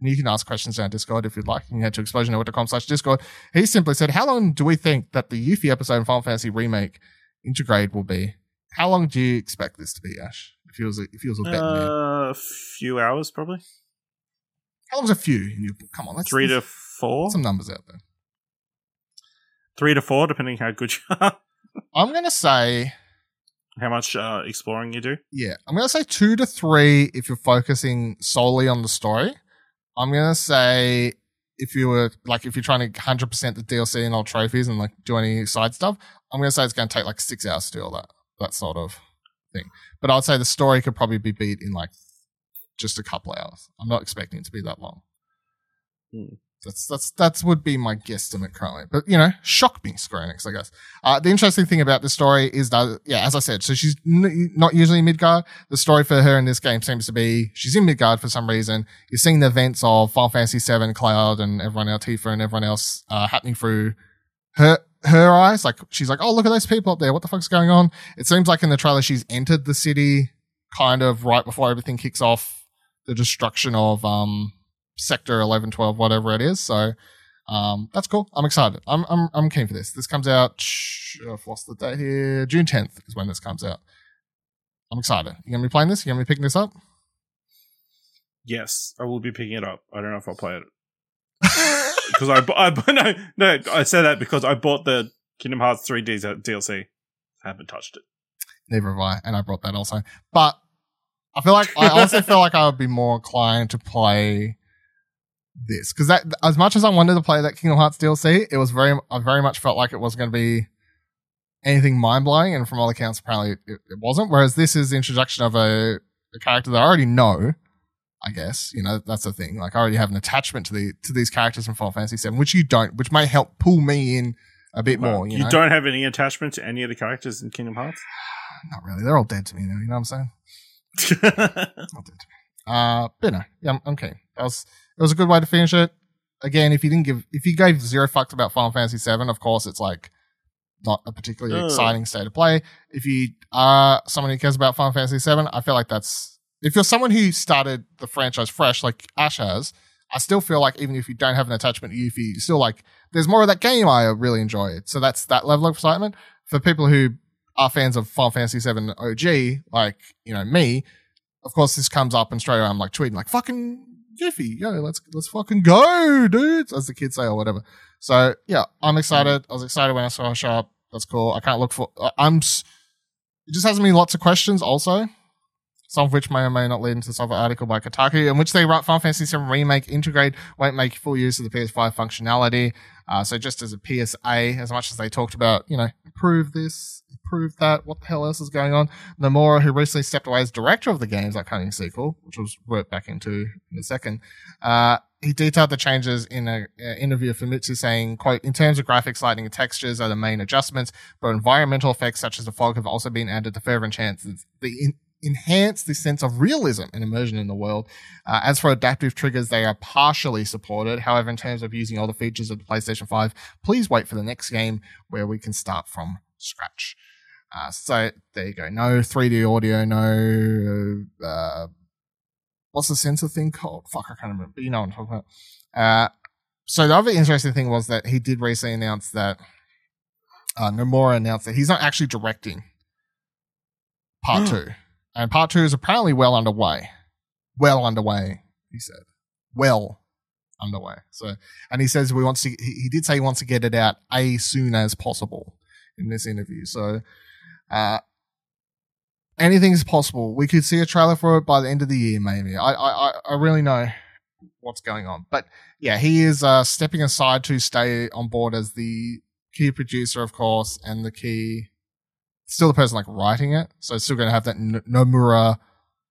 Speaker 2: And you can ask questions down Discord if you'd like. You can head to explosionhour.com slash Discord. He simply said, How long do we think that the Yuffie episode in Final Fantasy Remake Intergrade will be? How long do you expect this to be, Ash? If he was a, if he was a.
Speaker 3: Uh, a few hours probably.
Speaker 2: How long's a few? in your book? Come on, let's
Speaker 3: Three to four.
Speaker 2: some numbers out there.
Speaker 3: Three to four, depending how good you are.
Speaker 2: I'm gonna say,
Speaker 3: how much uh, exploring you do.
Speaker 2: yeah, I'm gonna say two to three if you're focusing solely on the story. I'm gonna say if you were like if you're trying to 100 percent the DLC and all trophies and like do any side stuff, I'm gonna say it's gonna take like six hours to do all that that sort of thing. But I'd say the story could probably be beat in like just a couple hours. I'm not expecting it to be that long.
Speaker 3: Hmm.
Speaker 2: That's that's that's would be my guesstimate currently. But you know, shock me, Square Enix, I guess. Uh, the interesting thing about this story is that, yeah, as I said, so she's n- not usually in Midgar. The story for her in this game seems to be she's in Midgar for some reason. You're seeing the events of Final Fantasy VII, Cloud, and everyone else, Tifa, and everyone else uh, happening through her her eyes. Like she's like, oh, look at those people up there. What the fuck's going on? It seems like in the trailer she's entered the city kind of right before everything kicks off the destruction of um sector 11 12 whatever it is. So um that's cool. I'm excited. I'm i'm, I'm keen for this. This comes out I've lost the date here. June 10th is when this comes out. I'm excited. You gonna be playing this? You gonna be picking this up?
Speaker 3: Yes, I will be picking it up. I don't know if I'll play it. Because I, I no no I say that because I bought the Kingdom Hearts three D DLC. Haven't touched it.
Speaker 2: neither have i and i brought that also. But i feel like i also feel like i would be more inclined to play this. Because that as much as i wanted to play that kingdom hearts dlc it was very i very much felt like it was going to be anything mind-blowing and from all accounts apparently it, it wasn't. Whereas this is the introduction of a, a character that i already know i guess you know that's the thing. Like i already have an attachment to the to these characters from final fantasy 7 which you don't which may help pull me in a bit more you,
Speaker 3: you
Speaker 2: know?
Speaker 3: don't have any attachment to any of the characters in Kingdom Hearts.
Speaker 2: not really. They're all dead to me now you know what i'm saying? Not dead to me. Uh, but no, yeah, I'm, I'm keen. That was it was a good way to finish it. Again, if you didn't give, if you gave zero fucks about Final Fantasy VII, of course, it's like not a particularly exciting state of play. If you are someone who cares about Final Fantasy VII, I feel like that's if you're someone who started the franchise fresh, like Ash has. I still feel like even if you don't have an attachment to Yuffie, you still like there's more of that game I really enjoy. So that's that level of excitement for people who are fans of Final Fantasy VII OG, like you know me. Of course, this comes up and straight away I'm like tweeting like fucking Yuffie, yo, let's let's fucking go, dudes, as the kids say or whatever. So yeah, I'm excited. I was excited when I saw her show up. That's cool. I can't look for. I'm. It just has me lots of questions. Also, some of which may or may not lead into this other article by Kotaku, in which they write Final Fantasy VII Remake Intergrade won't make full use of the PS5 functionality. Uh, so just as a PSA, as much as they talked about, you know, improve this, improve that, what the hell else is going on? Nomura, who recently stepped away as director of the game's like upcoming sequel, which was worked back into in a second, uh, he detailed the changes in an interview for Mitsu saying, quote, in terms of graphics, lighting, and textures are the main adjustments, but environmental effects such as the fog have also been added to further enhance the in- enhance the sense of realism and immersion in the world. Uh, as for adaptive triggers, they are partially supported. However, in terms of using all the features of the PlayStation 5, please wait for the next game where we can start from scratch. Uh, so there you go. No 3D audio, no, uh, what's the sensor thing called? Fuck, I can't remember. But you know what I'm talking about. Uh, so the other interesting thing was that he did recently announce that uh, Nomura announced that he's not actually directing part two, and part two is apparently well underway. Well underway, he said. Well underway. So, and he says we want to. He, he did say he wants to get it out as soon as possible in this interview. So, uh, anything's possible. We could see a trailer for it by the end of the year, maybe. I, I- I really know what's going on, but yeah, he is uh, stepping aside to stay on board as the key producer, of course, and the key, still the person like writing it. So it's still going to have that N- Nomura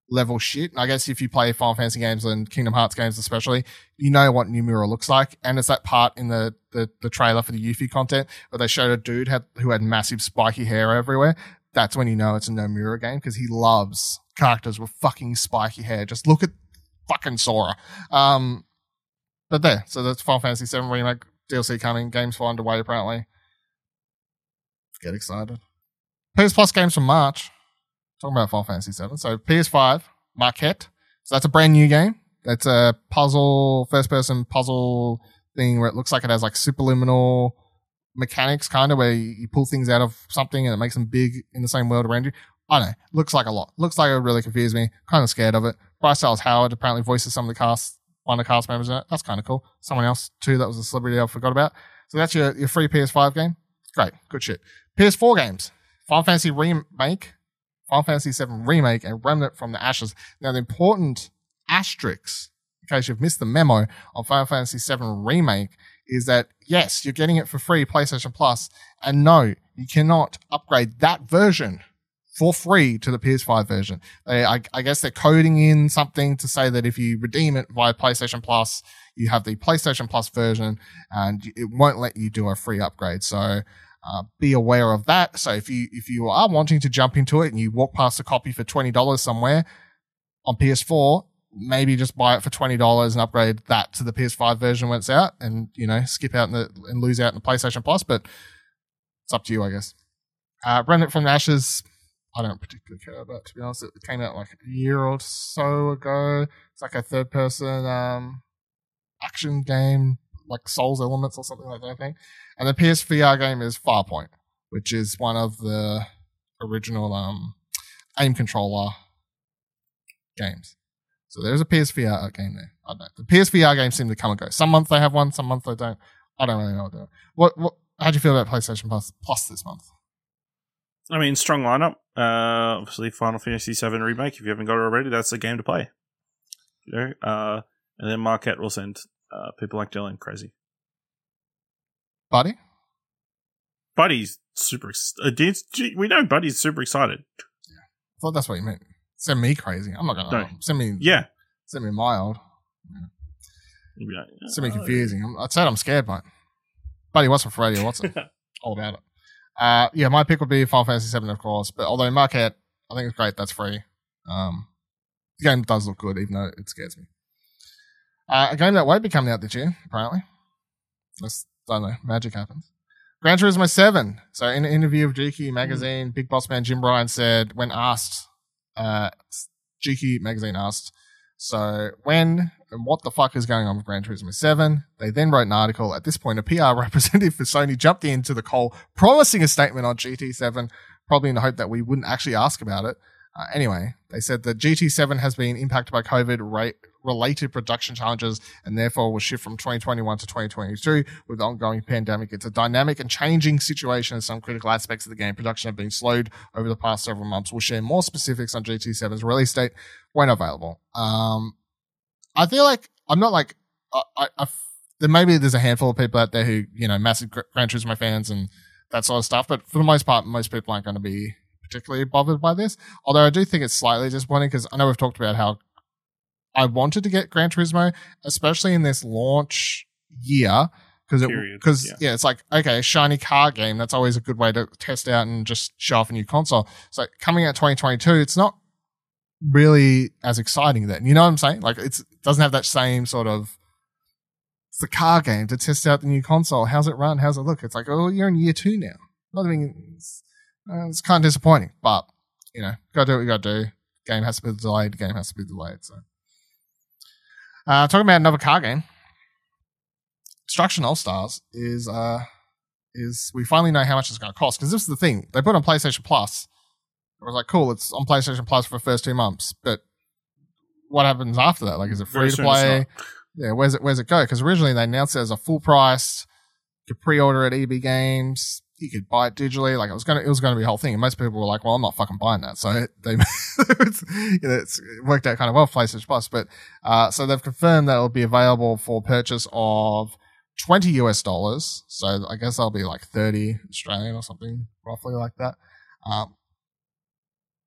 Speaker 2: level shit. I guess if you play Final Fantasy games and Kingdom Hearts games, especially, you know what Nomura looks like. And it's that part in the, the, the trailer for the Yuffie content where they showed a dude had, who had massive spiky hair everywhere. That's when you know it's a Nomura game because he loves characters with fucking spiky hair. Just look at fucking Sora. Um, but there, so that's Final Fantasy VII remake DLC coming. Games for underway apparently. Get excited. PS Plus games from March. Talking about Final Fantasy VII. So PS5 Maquette. So that's a brand new game. That's a puzzle, first person puzzle thing where it looks like it has like superliminal mechanics, kind of where you pull things out of something and it makes them big in the same world around you. I know. Looks like a lot. Looks like it really confuse me. Kind of scared of it. Bryce Dallas Howard apparently voices some of the cast, one of the cast members in it. That's kind of cool. Someone else too that was a celebrity I forgot about. So that's your, your free PS5 game. Great. Good shit. PS4 games. Final Fantasy Remake, Final Fantasy VII Remake, and Remnant from the Ashes. Now the important asterisks, in case you've missed the memo on Final Fantasy VII Remake, is that yes, you're getting it for free PlayStation Plus, and no, you cannot upgrade that version for free to the PS5 version. They, I, I guess they're coding in something to say that if you redeem it via PlayStation Plus, you have the PlayStation Plus version, and it won't let you do a free upgrade. So. Uh, be aware of that. So if you if you are wanting to jump into it and you walk past a copy for twenty dollars somewhere on PS4, maybe just buy it for twenty dollars and upgrade that to the PS5 version when it's out, and you know skip out the, and lose out in the PlayStation Plus. But it's up to you, I guess. Uh, Remnant from Ashes, I don't particularly care about. To be honest, it came out like a year or so ago. It's like a third person um, action game, like Souls Elements or something like that. I think. And the PSVR game is Farpoint, which is one of the original um, aim controller games. So there's a PSVR game there. I don't know. The PSVR games seem to come and go. Some months they have one, some months they don't. I don't really know what. What, what, how do you feel about PlayStation Plus, Plus this month?
Speaker 3: I mean, strong lineup. Uh, obviously, Final Fantasy VII remake. If you haven't got it already, that's a game to play. You know, uh, and then Maquette will send uh, people like Dylan crazy.
Speaker 2: Buddy?
Speaker 3: Buddy's super. Uh, we know Buddy's super excited.
Speaker 2: I thought that's what you meant. Send me crazy. I'm not gonna
Speaker 3: No.
Speaker 2: send me.
Speaker 3: Yeah.
Speaker 2: Send me mild.
Speaker 3: Be
Speaker 2: Send me
Speaker 3: "Oh,
Speaker 2: confusing. I'm, I said I'm scared, mate. Buddy, what's for radio? What's it? all about it. Uh, yeah, my pick would be Final Fantasy VII, of course. But although Maquette, I think it's great. That's free. Um, the game does look good, even though it scares me. Uh, a game that won't be coming out this year, apparently. That's, I don't know, magic happens. Gran Turismo 7. So, in an interview with GQ magazine, Big Boss Man Jim Ryan said, when asked, uh, GQ magazine asked, so when and what the fuck is going on with Gran Turismo 7? They then wrote an article. At this point, a PR representative for Sony jumped into the call, promising a statement on GT7, probably in the hope that we wouldn't actually ask about it. Uh, anyway, they said that GT7 has been impacted by COVID rate related production challenges and therefore will shift from 2021 to 2022 with the ongoing pandemic. It's a dynamic and changing situation as some critical aspects of the game production have been slowed over the past several months. We'll share more specifics on GT7's release date when available. Um, I feel like I'm not like, I, there maybe there's a handful of people out there who, you know, massive Gran Turismo fans and that sort of stuff, but for the most part, most people aren't going to be particularly bothered by this. Although I do think it's slightly disappointing because I know we've talked about how I wanted to get Gran Turismo, especially in this launch year. Because it, because yeah. yeah. it's like okay, a shiny car game. That's always a good way to test out and just show off a new console. So coming out 2022, it's not really as exciting then. You know what I'm saying? Like it's, it doesn't have that same sort of it's the car game to test out the new console. How's it run? How's it look? It's like, oh, you're in year two now. Not even, it's, uh, it's kind of disappointing, but you know, gotta do what you gotta do. Game has to be delayed. Game has to be delayed. So, uh, talking about another car game, Destruction All Stars is uh is we finally know how much it's going to cost because this is the thing they put on PlayStation Plus. It was like cool, it's on PlayStation Plus for the first two months, but what happens after that? Like, is it free to play? Yeah, where's it where's it go? Because originally they announced it as a full price. You could pre-order at EB Games. You could buy it digitally. Like it was gonna, it was gonna be a whole thing. And most people were like, "Well, I'm not fucking buying that." So they, it's, you know, it's it worked out kind of well for PlayStation Plus. But uh, so they've confirmed that it'll be available for purchase of 20 US dollars. So I guess that'll be like 30 Australian or something, roughly like that. Um,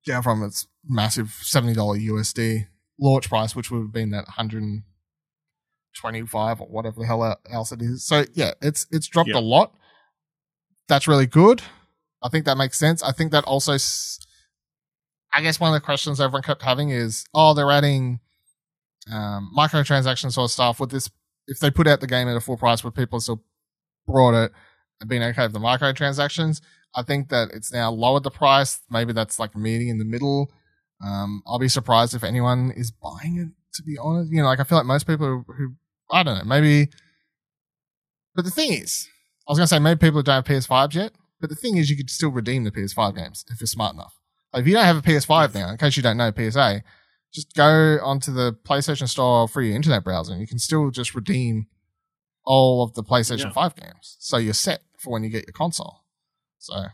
Speaker 2: down from its massive $70 USD launch price, which would have been that 125 or whatever the hell else it is. So yeah, it's it's dropped yep. a lot. That's really good. I think that makes sense. I think that also, I guess one of the questions everyone kept having is, oh, they're adding um, microtransactions sort of stuff. With this, if they put out the game at a full price, would people still brought it and been okay with the microtransactions? I think that it's now lowered the price. Maybe that's like meeting in the middle. Um, I'll be surprised if anyone is buying it. To be honest, you know, like I feel like most people who, who I don't know, maybe. But the thing is, I was gonna say maybe people who don't have PS5s yet. But the thing is, you could still redeem the PS5 games if you're smart enough. Like if you don't have a PS5 now, in case you don't know PSA, just go onto the PlayStation Store through your internet browser, and you can still just redeem all of the PlayStation yeah. 5 games. So you're set for when you get your console. So,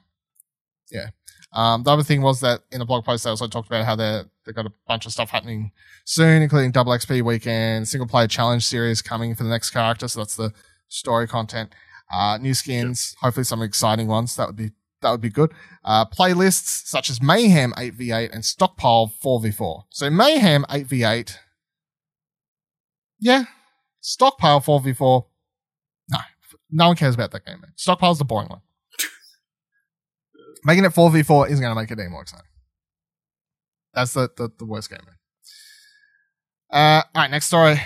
Speaker 2: yeah. Um, the other thing was that in the blog post, they also talked about how they they've got a bunch of stuff happening soon, including Double XP Weekend, single player challenge series coming for the next character. So that's the story content. Uh, new skins, hopefully some exciting ones. That would be that would be good. Uh, playlists such as Mayhem 8v8 and Stockpile 4v4. So Mayhem 8v8, yeah. Stockpile 4v4, no. No one cares about that game, man. Stockpile's the boring one. Making it 4v4 isn't going to make it any more exciting. That's the, the, the worst game. Uh, all right, next story.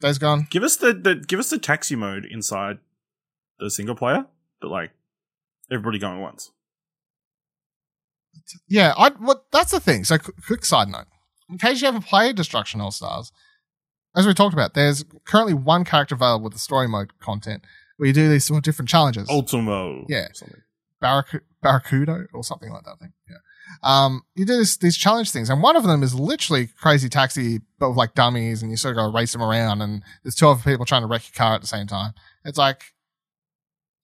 Speaker 2: Days gone.
Speaker 3: Give us the, the give us the taxi mode inside the single player, but like everybody going once.
Speaker 2: Yeah, I what that's the thing. So, quick side note: in case you haven't played Destruction All Stars, as we talked about, there's currently one character available with the story mode content where you do these sort of different challenges.
Speaker 3: Ultimo,
Speaker 2: yeah, something. Barrac- Barracuda or something like that. I think. Yeah. Um, you do this, these challenge things, and one of them is literally Crazy Taxi, but with like dummies, and you sort of to race them around, and there's two other people trying to wreck your car at the same time. It's like,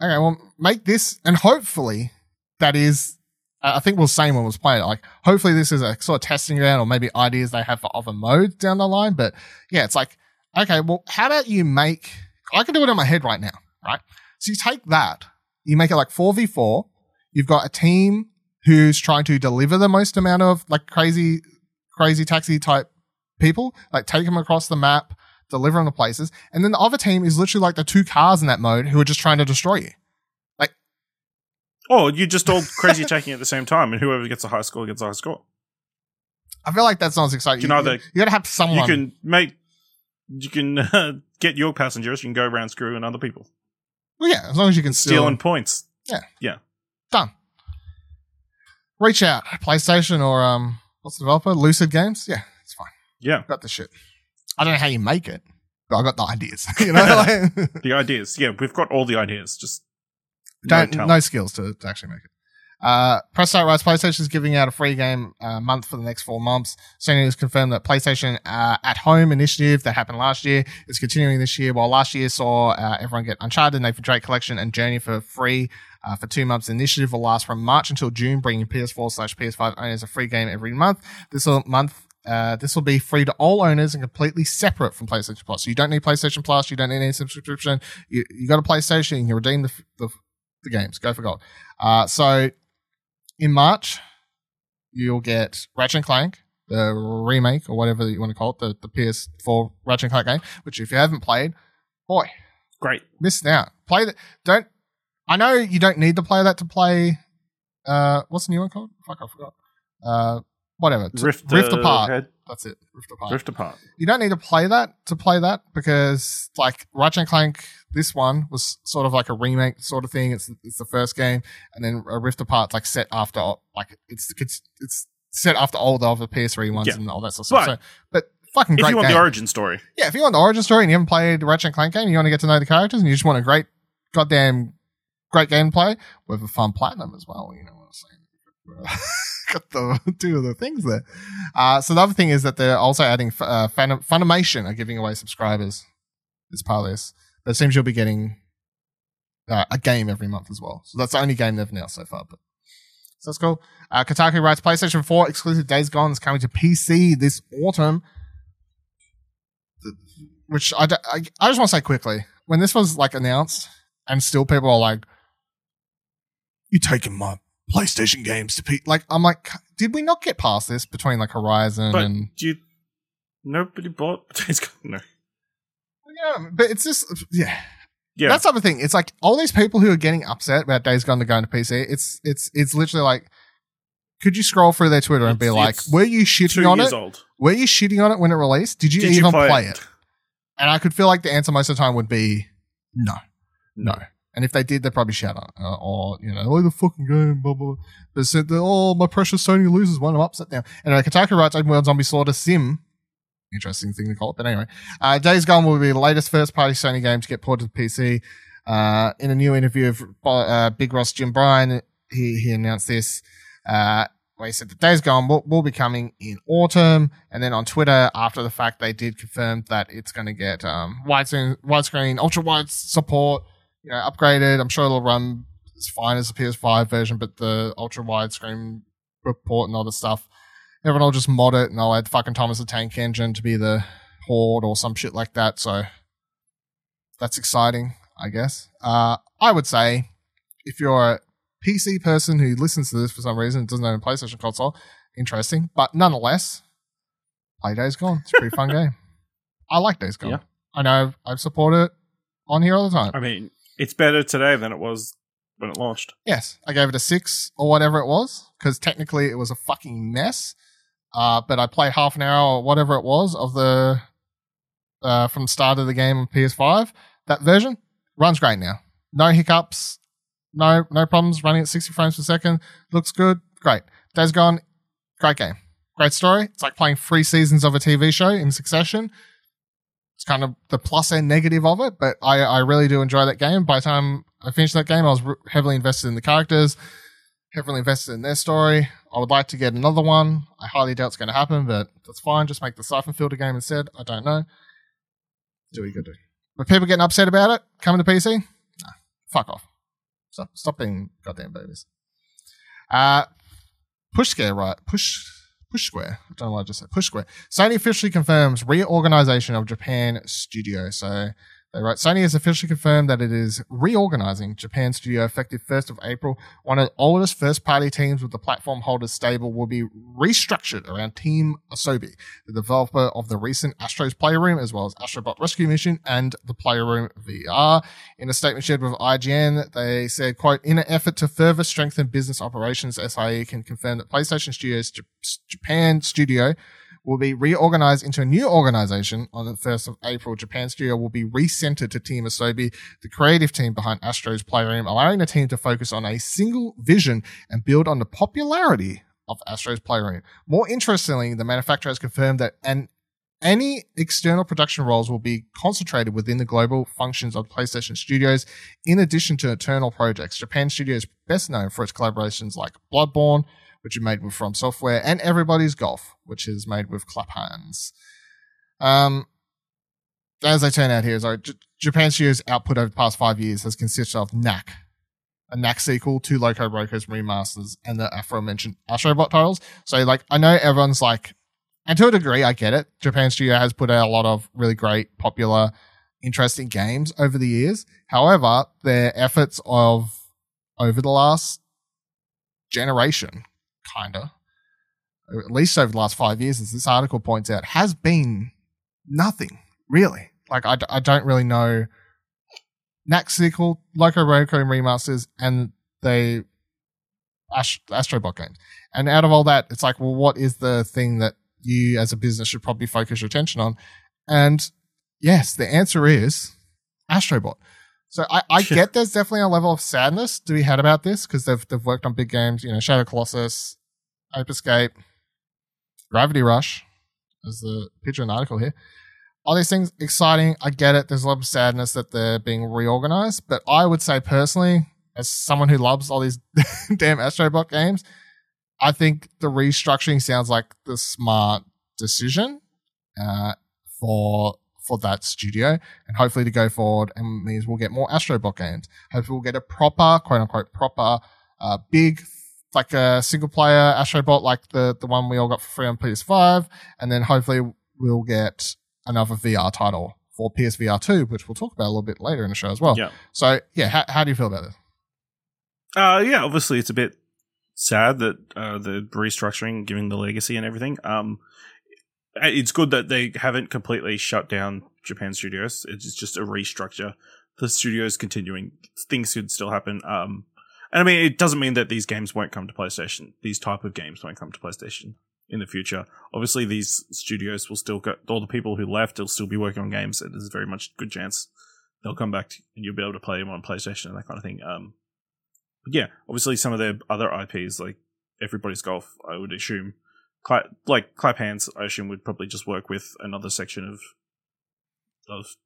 Speaker 2: okay, well, make this, and hopefully that is. I think we'll say when we was playing it. Like, hopefully this is a sort of testing ground, or maybe ideas they have for other modes down the line. But yeah, it's like, okay, well, how about you make? I can do it in my head right now, right? So you take that you make it like 4v4. You've got a team who's trying to deliver the most amount of like crazy, crazy taxi type people, like take them across the map, deliver them to places. And then the other team is literally like the two cars in that mode who are just trying to destroy you. Like,
Speaker 3: oh, you're just all crazy attacking at the same time, and whoever gets a high score gets a high score.
Speaker 2: I feel like that's not as exciting.
Speaker 3: You can either-
Speaker 2: you got to have someone.
Speaker 3: You can make, you can uh, get your passengers. You can go around screwing other people,
Speaker 2: well, yeah, as long as you can steal.
Speaker 3: stealing points.
Speaker 2: Yeah, yeah, done. Reach out, PlayStation or um, what's the developer? Lucid Games. Yeah, it's fine.
Speaker 3: Yeah,
Speaker 2: Got the shit. I don't know how you make it, but I got the ideas. you know, like,
Speaker 3: the ideas. Yeah, we've got all the ideas. Just
Speaker 2: don't
Speaker 3: no
Speaker 2: no, skills to, to actually make it. Uh, Press Start writes PlayStation is giving out a free game uh, month for the next four months. Sony has confirmed that PlayStation uh, at Home initiative that happened last year is continuing this year. While last year saw uh, everyone get Uncharted, Nathan Drake Collection, and Journey for free uh, for two months. The initiative will last from March until June, bringing PS4 slash PS5 owners a free game every month. This month. Uh, this will be free to all owners and completely separate from PlayStation Plus. So you don't need PlayStation Plus. You don't need any subscription. You, you got a PlayStation. You can redeem the, the the games. Go for gold. Uh, so in March, you'll get Ratchet and Clank, the remake or whatever you want to call it, the, the PS4 Ratchet and Clank game. Which if you haven't played, boy,
Speaker 3: great.
Speaker 2: missing out. Play that. Don't. I know you don't need to play that to play. Uh, what's the new one called? Fuck, I forgot. Uh, whatever.
Speaker 3: Rift,
Speaker 2: Rift
Speaker 3: uh,
Speaker 2: Apart.
Speaker 3: Head,
Speaker 2: That's it. Rift Apart
Speaker 3: Rift apart.
Speaker 2: you don't need to play that to play that because like Ratchet and Clank, this one was sort of like a remake sort of thing. It's it's the first game, and then a Rift Apart like set after like it's it's it's set after all the other PS3 ones
Speaker 3: Yeah.
Speaker 2: and all that sort of stuff.
Speaker 3: But
Speaker 2: So, but fucking
Speaker 3: If you want
Speaker 2: game.
Speaker 3: the origin story,
Speaker 2: yeah, if you want the origin story and you haven't played the Ratchet and Clank game, you want to get to know the characters, and you just want a great goddamn great gameplay with a fun platinum as well. You know what I'm saying? Got the two of the things there. Uh, so the other thing is that they're also adding uh, Funimation are giving away subscribers as part of this. But it seems you'll be getting uh, a game every month as well. So that's the only game they've announced so far. But so that's cool. Uh, Kotaku writes PlayStation 4 exclusive Days Gone is coming to PC this autumn. Which I I just want to say quickly when this was like announced, and still people are like, "You taking my PlayStation games to P?" Like I'm like, did we not get past this between like Horizon
Speaker 3: but
Speaker 2: and
Speaker 3: do you? Nobody bought. Days Gone? No.
Speaker 2: yeah? But it's just yeah.
Speaker 3: Yeah.
Speaker 2: That's the other thing. It's like all these people who are getting upset about Days Gone to go into PC. It's it's it's literally like, could you scroll through their Twitter and be like, were you shitting on it?
Speaker 3: old.
Speaker 2: Were you shitting on it when it released? Did you
Speaker 3: Did
Speaker 2: even
Speaker 3: you
Speaker 2: play,
Speaker 3: play,
Speaker 2: it? And I could feel like the answer most of the time would be no, no. And if they did, they'd probably shout out, uh, or you know, oh the fucking game, blah blah. They said, "Oh, my precious Sony loses one. I'm upset now." Anyway, Kotaku writes, "Open World Zombie Slaughter Sim." Interesting thing to call it, but anyway, uh, Days Gone will be the latest first-party Sony game to get ported to PC. Uh, in a new interview of uh, Big Ross Jim Ryan, he he announced this. Uh, where he said the Days Gone will, will be coming in autumn, and then on Twitter after the fact they did confirm that it's going to get um, widescreen, widescreen, ultra wide support, you know, upgraded. I'm sure it'll run as fine as the PS5 version, but the ultra widescreen report and all the stuff, everyone will just mod it and I'll add fucking Thomas the Tank Engine to be the Horde or some shit like that. So that's exciting, I guess. Uh, I would say if you're a PC person who listens to this for some reason and doesn't own a PlayStation console, interesting. But nonetheless, play Days Gone. It's a pretty fun game. I like Days Gone.
Speaker 3: Yeah.
Speaker 2: I know I've supported it on here all the time.
Speaker 3: I mean, it's better today than it was when it launched.
Speaker 2: Yes, I gave it a six or whatever it was because technically it was a fucking mess. Uh, but I played half an hour or whatever it was of the uh, from the start of the game on PS5. That version runs great now. No hiccups, no no problems. Running at 60 frames per second looks good. Great. Days Gone, great game, great story. It's like playing three seasons of a TV show in succession. It's kind of the plus and negative of it, but I, I really do enjoy that game. By the time I finished that game, I was heavily invested in the characters, heavily invested in their story. I would like to get another one. I highly doubt it's going to happen, but that's fine. Just make the Siphon Filter game instead. I don't know. Do what you got to do. But people getting upset about it coming to PC? Nah, fuck off. Stop, stop being goddamn babies. Uh, Push Scare, right? Push Push Square. I don't know why I just said. Push Square. Sony officially confirms reorganization of Japan studio. So They wrote, Sony has officially confirmed that it is reorganizing Japan Studio effective 1st of April. One of the oldest first party teams with the platform holders stable will be restructured around Team Asobi, the developer of the recent Astro's Playroom, as well as Astrobot Rescue Mission and the Playroom VR. In a statement shared with IGN, they said, quote, in an effort to further strengthen business operations, SIE can confirm that PlayStation Studios J- Japan Studio will be reorganized into a new organization on the 1st of April. Japan Studio will be recentered to Team Asobi, the creative team behind Astro's Playroom, allowing the team to focus on a single vision and build on the popularity of Astro's Playroom. More interestingly, the manufacturer has confirmed that an any external production roles will be concentrated within the global functions of PlayStation Studios, in addition to internal projects. Japan Studio is best known for its collaborations like Bloodborne, which is made with From Software, and Everybody's Golf, which is made with Clap Hanz. Um, as they turn out here, so J- Japan Studios' output over the past five years has consisted of Knack, a Knack sequel, two Loco Rocos remasters, and the aforementioned Astrobot titles. So, like, I know everyone's like, and to a degree, I get it. Japan Studio has put out a lot of really great, popular, interesting games over the years. However, their efforts of over the last generation kind of, at least over the last five years, as this article points out, has been nothing really. Like I, I don't really know. Sequel, Loco Roco remasters, and the Ast- Astrobot games. And out of all that, it's like, well, what is the thing that you as a business should probably focus your attention on? And yes, the answer is Astrobot. So I, I get there's definitely a level of sadness to be had about this because they've they've worked on big games, you know, Shadow Colossus, Ape Escape, Gravity Rush, as the picture in the article here. All these things exciting. I get it. There's a lot of sadness that they're being reorganized, but I would say personally, as someone who loves all these damn Astrobot games, I think the restructuring sounds like the smart decision uh, for for that studio, and hopefully to go forward, and means we'll get more Astrobot games. Hopefully, we'll get a proper, quote unquote, proper, uh, big, like a single player Astrobot, like the the one we all got for free on PS5, and then hopefully we'll get another VR title for PSVR 2, which we'll talk about a little bit later in the show as well.
Speaker 3: Yeah.
Speaker 2: So, yeah, how, how do you feel about this?
Speaker 3: Uh, yeah, obviously it's a bit sad that uh, the restructuring, giving the legacy and everything. Um, it's good that they haven't completely shut down Japan Studios. It's just a restructure. The studios continuing, things could still happen. Um, and I mean, it doesn't mean that these games won't come to PlayStation. These type of games won't come to PlayStation in the future. Obviously, these studios will still get All the people who left will still be working on games. And there's very much good chance they'll come back to, and you'll be able to play them on PlayStation and that kind of thing. Um, yeah, obviously some of their other IPs like Everybody's Golf, I would assume, Cla- like Clap Hanz, I assume would probably just work with another section of of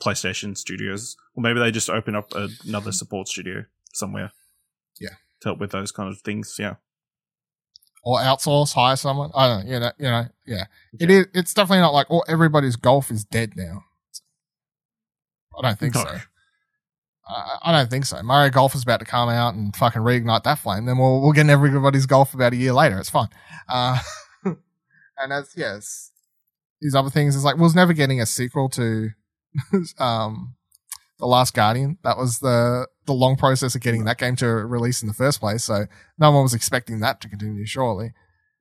Speaker 3: PlayStation studios, or maybe they just open up another hmm. support studio somewhere.
Speaker 2: Yeah.
Speaker 3: to help with those kind of things. Yeah,
Speaker 2: Or outsource, hire someone? I don't know. You know, you know yeah. It is, it's definitely not like, oh, everybody's golf is dead now. I don't think
Speaker 3: No.
Speaker 2: so. I, I don't think so. Mario Golf is about to come out and fucking reignite that flame. Then we'll we'll get in everybody's golf about a year later. It's fine. Uh, and as yes, these other things is like was never getting a sequel to um the Last Guardian. That was the the long process of getting that game to release in the first place. So no one was expecting that to continue. Surely.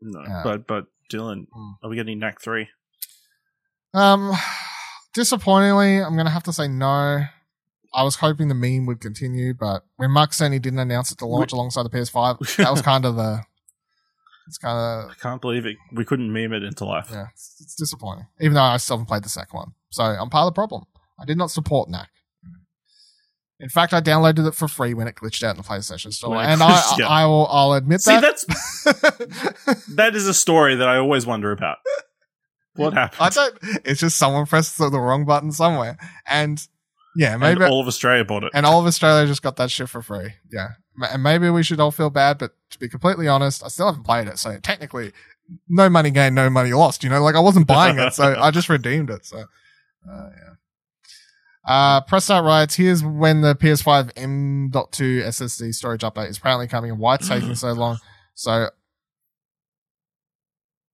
Speaker 3: no,
Speaker 2: Yeah.
Speaker 3: but but Dylan,
Speaker 2: Mm.
Speaker 3: are we getting Knack three?
Speaker 2: Um, disappointingly, I'm gonna have to say no. I was hoping the meme would continue, but when Mark Sony didn't announce it to launch alongside the PS5, that was kind of the. It's kind of.
Speaker 3: I can't believe it. We couldn't meme it into life.
Speaker 2: yeah, it's, it's disappointing. Even though I still haven't played the second one, so I'm part of the problem. I did not support Knack. In fact, I downloaded it for free when it glitched out in the PlayStation Store,
Speaker 3: When
Speaker 2: and I,
Speaker 3: yeah.
Speaker 2: I will I'll admit
Speaker 3: See,
Speaker 2: that.
Speaker 3: that's that is a story that I always wonder about. What happened?
Speaker 2: I don't. It's just someone pressed the wrong button somewhere, and yeah, maybe
Speaker 3: all of Australia bought it.
Speaker 2: And all of Australia just got that shit for free. Yeah. And maybe we should all feel bad, but to be completely honest, I still haven't played it. So technically, no money gained, no money lost. You know, like I wasn't buying it, so I just redeemed it. So, uh, yeah. Uh, press start writes, here's when the PS5 M.2 SSD storage update is apparently coming and why it's taking so long. So,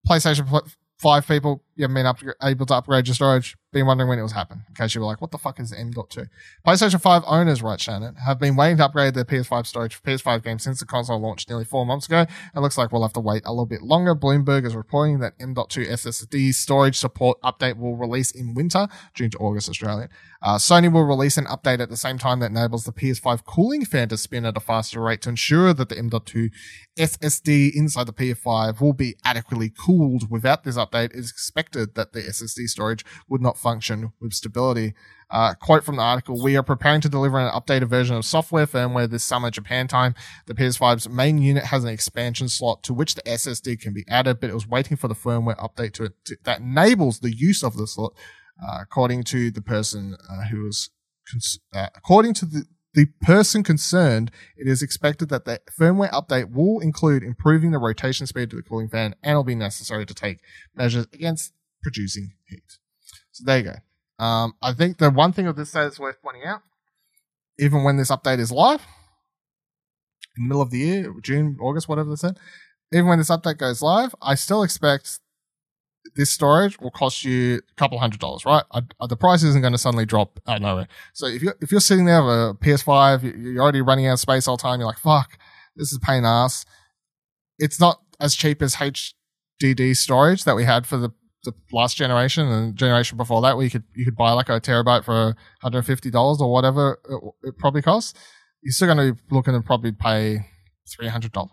Speaker 2: PlayStation 5 people, you haven't been up, able to upgrade your storage, been wondering when it was happening. In case you were like, what the fuck is M.2? PlayStation 5 owners, right, Shannon, have been waiting to upgrade their PS5 storage for PS5 games since the console launched nearly four months ago. It looks like we'll have to wait a little bit longer. Bloomberg is reporting that M.2 SSD storage support update will release in winter, June to August Australian. Uh, Sony will release an update at the same time that enables the PS5 cooling fan to spin at a faster rate to ensure that the M.2 SSD inside the PS5 will be adequately cooled. Without this update, it is expected that the SSD storage would not function with stability. Uh, quote from the article, we are preparing to deliver an updated version of software firmware this summer Japan time. The PS5's main unit has an expansion slot to which the SSD can be added, but it was waiting for the firmware update to, to that enables the use of the slot. Uh, according to the person uh, who was, cons- uh, according to the the person concerned, it is expected that the firmware update will include improving the rotation speed to the cooling fan and will be necessary to take measures against producing heat. So there you go. Um, I think the one thing of this that is worth pointing out, even when this update is live, in the middle of the year, June, August, whatever they said, even when this update goes live, I still expect this storage will cost you a couple hundred dollars, right? I, I, the price isn't going to suddenly drop out of nowhere. So if you're, if you're sitting there with a PS5, you're already running out of space all the time. You're like, fuck, this is pain ass. It's not as cheap as HDD storage that we had for the, the last generation and generation before that, where you could, you could buy like a terabyte for $150 or whatever it, it probably costs. You're still going to be looking to probably pay $300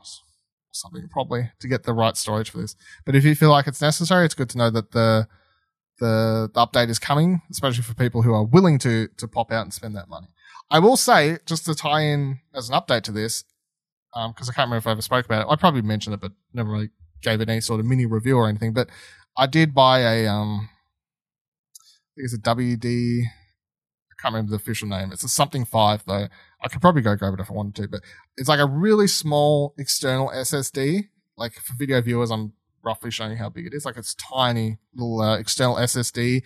Speaker 2: something probably to get the right storage for this. But if you feel like it's necessary, it's good to know that the the, the update is coming, especially for people who are willing to to pop out and spend that money. I will say, just to tie in as an update to this, because um, I can't remember if I ever spoke about it. I probably mentioned it, but never really gave it any sort of mini review or anything. But I did buy a um, I think it's a WD can't remember the official name. It's a something five though. I could probably go grab it if I wanted to, but it's like a really small external SSD. Like for video viewers, I'm roughly showing you how big it is. Like it's tiny little uh, external SSD.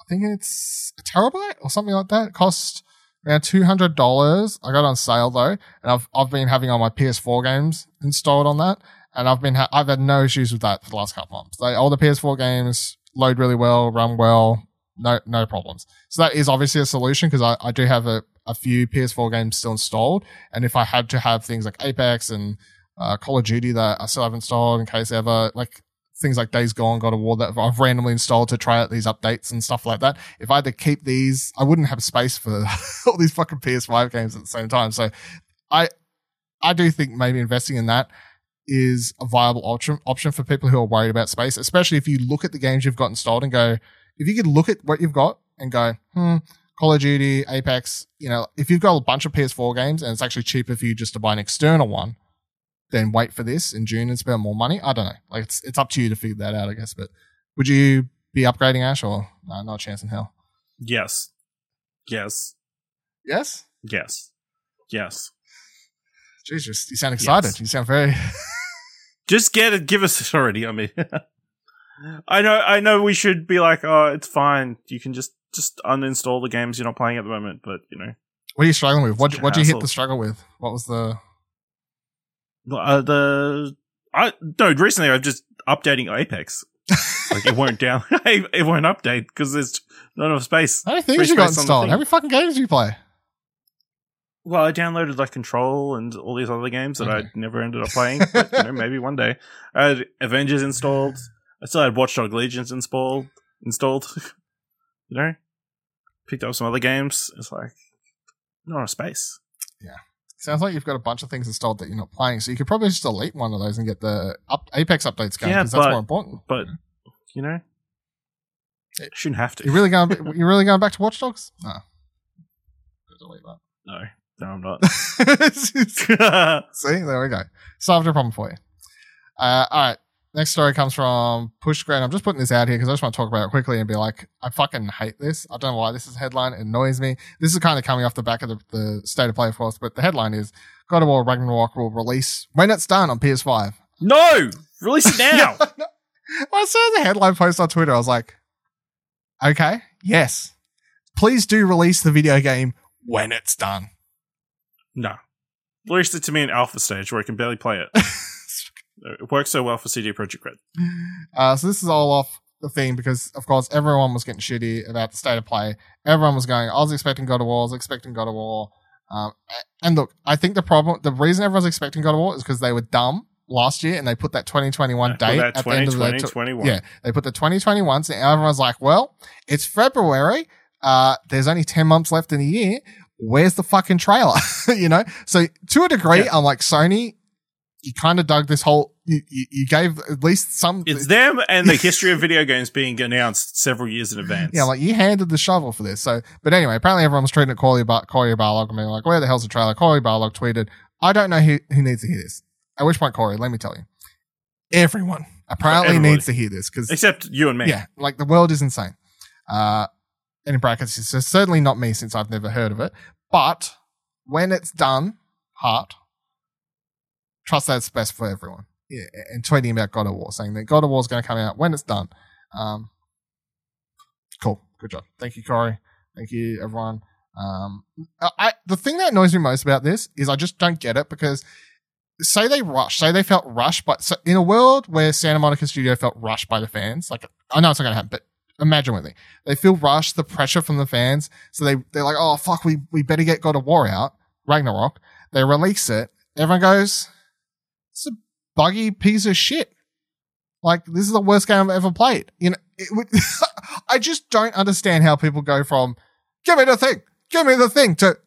Speaker 2: I think it's a terabyte or something like that. It costs around two hundred dollars. I got on sale though, and I've I've been having all my PS4 games installed on that, and I've been ha- I've had no issues with that for the last couple months. Like all the PS4 games load really well, run well, no no problems. So that is obviously a solution because I, I do have a, a few PS4 games still installed, and if I had to have things like Apex and uh, Call of Duty that I still have installed in case ever like things like Days Gone, God of War that I've randomly installed to try out these updates and stuff like that. If I had to keep these, I wouldn't have space for all these fucking PS5 games at the same time. So I I do think maybe investing in that is a viable option option for people who are worried about space, especially if you look at the games you've got installed and go, if you could look at what you've got and go, hmm, Call of Duty, Apex, you know, if you've got a bunch of PS4 games and it's actually cheaper for you just to buy an external one, then wait for this in June and spend more money. I don't know. Like it's it's up to you to figure that out, I guess. But would you be upgrading Ash or no, not a chance in hell?
Speaker 3: Yes. Yes.
Speaker 2: Yes?
Speaker 3: Yes. Yes.
Speaker 2: Jesus, you sound excited. Yes. You sound very
Speaker 3: Just get it, give us it already. I mean I know, I know. We should be like, oh, it's fine. You can just just uninstall the games you're not playing at the moment. But you know,
Speaker 2: what are you struggling with? What what do you hit the struggle with? What was the
Speaker 3: uh, the I no recently I've just updating Apex. like it won't down, it won't update because there's not enough space.
Speaker 2: How many things you got installed? How many fucking games do you play?
Speaker 3: Well, I downloaded like Control and all these other games that okay. I never ended up playing. but, you know, maybe one day. I had Avengers installed. I still had Watch Dogs Legion installed. Installed, you know, picked up some other games. It's like not a space.
Speaker 2: Yeah, sounds like you've got a bunch of things installed that you're not playing. So you could probably just delete one of those and get the up, Apex updates going because yeah, that's more important.
Speaker 3: But you know, it shouldn't have to.
Speaker 2: You're really going. you're really going back to Watch Dogs? No.
Speaker 3: Delete that. No, no, I'm not.
Speaker 2: See, there we go. Solved a problem for you. Uh, all right. Next story comes from Push Square. I'm just putting this out here because I just want to talk about it quickly and be like, I fucking hate this. I don't know why this is a headline. It annoys me. This is kind of coming off the back of the, the state of play, of course, but the headline is God of War Ragnarok will release when it's done on PS5.
Speaker 3: No! Release it now!
Speaker 2: no. When I saw the headline post on Twitter, I was like, okay, yes. Please do release the video game when it's done.
Speaker 3: No. Release it to me in alpha stage where I can barely play it. It works so well for CD Projekt Red.
Speaker 2: Uh, so this is all off the thing because, of course, everyone was getting shitty about the state of play. Everyone was going, I was expecting God of War, I was expecting God of War. Um, and look, I think the problem, the reason everyone's expecting God of War is because they were dumb last year and they put that 2021
Speaker 3: Put
Speaker 2: date at the end of the
Speaker 3: 2020,
Speaker 2: tw- yeah, they put the 2021, so everyone's like, well, it's February. Uh, there's only 10 months left in the year. Where's the fucking trailer? you know? So to a degree,
Speaker 3: Yeah.
Speaker 2: I'm like, Sony, you kind of dug this whole, you, you, you gave at least some,
Speaker 3: It's them and the history of video games being announced several years in advance.
Speaker 2: yeah, like you handed the shovel for this. So, but anyway, apparently everyone was treating it Cory, Bar- Cory Barlog and being like, where the hell's the trailer? Cory Barlog tweeted, I don't know who, who needs to hear this. At which point, Cory, let me tell you, everyone apparently
Speaker 3: Everybody.
Speaker 2: needs to hear this because
Speaker 3: except you and me.
Speaker 2: Yeah, like the world is insane. Uh, and in brackets, it's certainly not me since I've never heard of it. But when it's done, heart, trust that's best for everyone. Yeah, and tweeting about God of War, saying that God of War is going to come out when it's done. Um, cool, good job. Thank you, Cory. Thank you, everyone. Um, I, the thing that annoys me most about this is I just don't get it because say they rushed, say they felt rushed, but so in a world where Santa Monica Studio felt rushed by the fans, like I know it's not going to happen, but imagine with me, they feel rushed, the pressure from the fans, so they they're like, oh fuck, we we better get God of War out, Ragnarok. They release it, everyone goes, it's a buggy piece of shit. Like this is the worst game I've ever played. You know, I just don't understand how people go from give me the thing, give me the thing to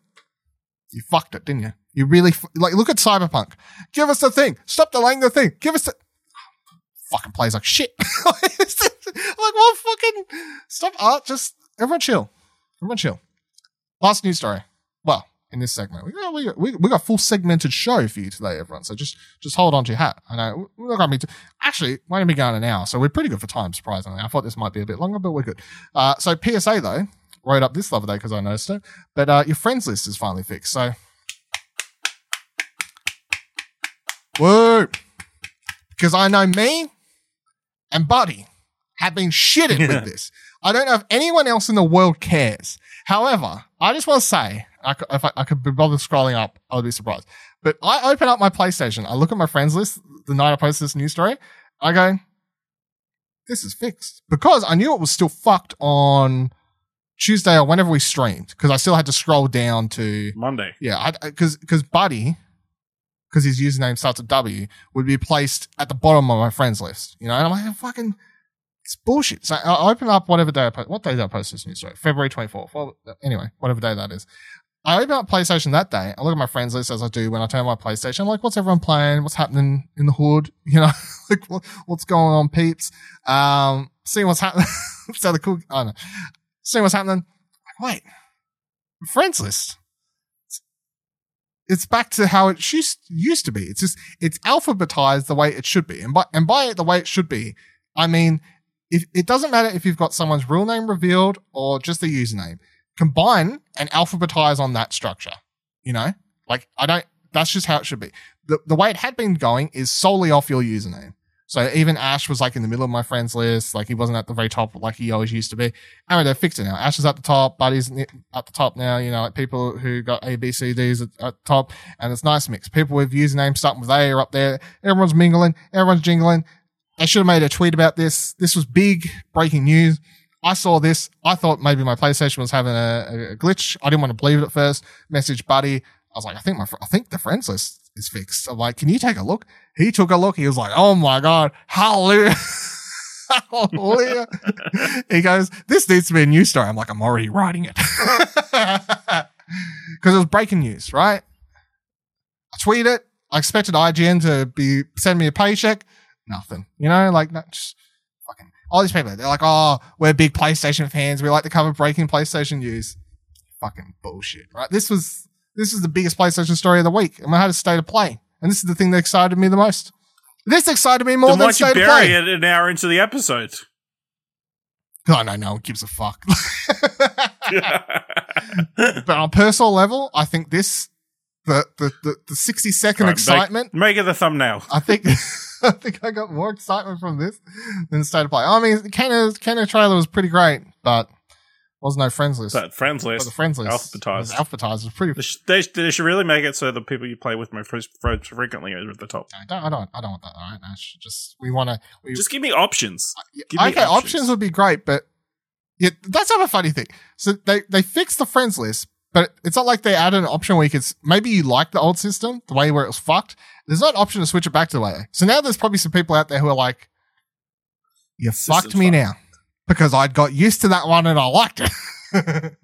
Speaker 2: you fucked it, didn't you? You really like look at Cyberpunk. Give us the thing. Stop delaying the thing. Give us the fucking plays like shit. like what fucking stop art. Just everyone chill. Everyone chill. Last news story. In this segment, we got, we we we got a full segmented show for you today, everyone. So just just hold on to your hat. I know we're not gonna be t- actually we're gonna be going an hour, so we're pretty good for time. Surprisingly, I thought this might be a bit longer, but we're good. Uh, so PSA though wrote up this the other day because I noticed it, but uh, your friends list is finally fixed. So Woo! Because I know me and Buddy have been shitting with this. I don't know if anyone else in the world cares. However, I just want to say, I if I, I could be bothered scrolling up, I would be surprised. But I open up my PlayStation, I look at my friends list the night I posted this news story, I go, this is fixed. Because I knew it was still fucked on Tuesday or whenever we streamed, because I still had to scroll down to
Speaker 3: Monday.
Speaker 2: yeah, because because Buddy, because his username starts with W, would be placed at the bottom of my friends list. You know, and I'm like, fucking, it's bullshit. So I open up whatever day I post. What day did I post this news story? February 24th. Well, anyway, whatever day that is. I open up PlayStation that day. I look at my friends list as I do when I turn my PlayStation. I'm like, what's everyone playing? What's happening in the hood? You know, like what, what's going on, peeps? Um, seeing what's happening. so the cool, I don't know. Seeing what's happening. Wait, friends list it's back to how it used used to be. It's just it's alphabetized the way it should be, and by and by the way it should be, I mean, if it doesn't matter if you've got someone's real name revealed or just the username, combine and alphabetize on that structure. You know, like I don't. That's just how it should be. The the way it had been going is solely off your username. So even Ash was like in the middle of my friends list, like he wasn't at the very top like he always used to be. Anyway, they fixed it now. Ash is at the top, Buddy's at the top now. You know, like people who got A, B, C, D's at, at top, and it's nice mix. People with usernames starting with A are up there. Everyone's mingling, everyone's jingling. They should have made a tweet about this. This was big breaking news. I saw this. I thought maybe my PlayStation was having a, a glitch. I didn't want to believe it at first. Message Buddy. I was like, I think my, I think the friends list is fixed. I'm like, can you take a look? He took a look. He was like, oh my God. Hallelujah. Hallelujah. he goes, this needs to be a news story. I'm like, I'm already writing it. Because it was breaking news, right? I tweet it. I expected IGN to be send me a paycheck. Nothing. You know, like not just fucking all these people. They're like, oh, we're big PlayStation fans. We like to cover breaking PlayStation news. Fucking bullshit, right? This was this is the biggest PlayStation story of the week, and I had a state of play, and this is the thing that excited me the most. This excited me more
Speaker 3: Then
Speaker 2: than
Speaker 3: why'd you
Speaker 2: state of
Speaker 3: bury
Speaker 2: play.
Speaker 3: it an hour into the episode?
Speaker 2: Oh no, no one gives a fuck. but on a personal level, I think this the the the, the sixty second
Speaker 3: Right,
Speaker 2: excitement.
Speaker 3: Make it the thumbnail.
Speaker 2: I think I think I got more excitement from this than State of Play. I mean, Kena Kena trailer was pretty great, but Was no friends list.
Speaker 3: But friends
Speaker 2: but
Speaker 3: list.
Speaker 2: the friends list
Speaker 3: alphabetized.
Speaker 2: alphabetized. was pretty.
Speaker 3: They sh- They, they should really make it so the people you play with most fre- fre- frequently are at the top.
Speaker 2: I don't. I don't. I don't want that. All right, Ash. Just we want to.
Speaker 3: Just give me options. Give me
Speaker 2: okay, options.
Speaker 3: options.
Speaker 2: would be great, but yeah, that's not a funny thing. So they they fixed the friends list, but it's not like they added an option where you could. Maybe you like the old system, the way where it was fucked. There's not an option to switch it back to the way. So now there's probably some people out there who are like, "You fucked me
Speaker 3: fucked."
Speaker 2: now," because I'd got used to that one and I liked it.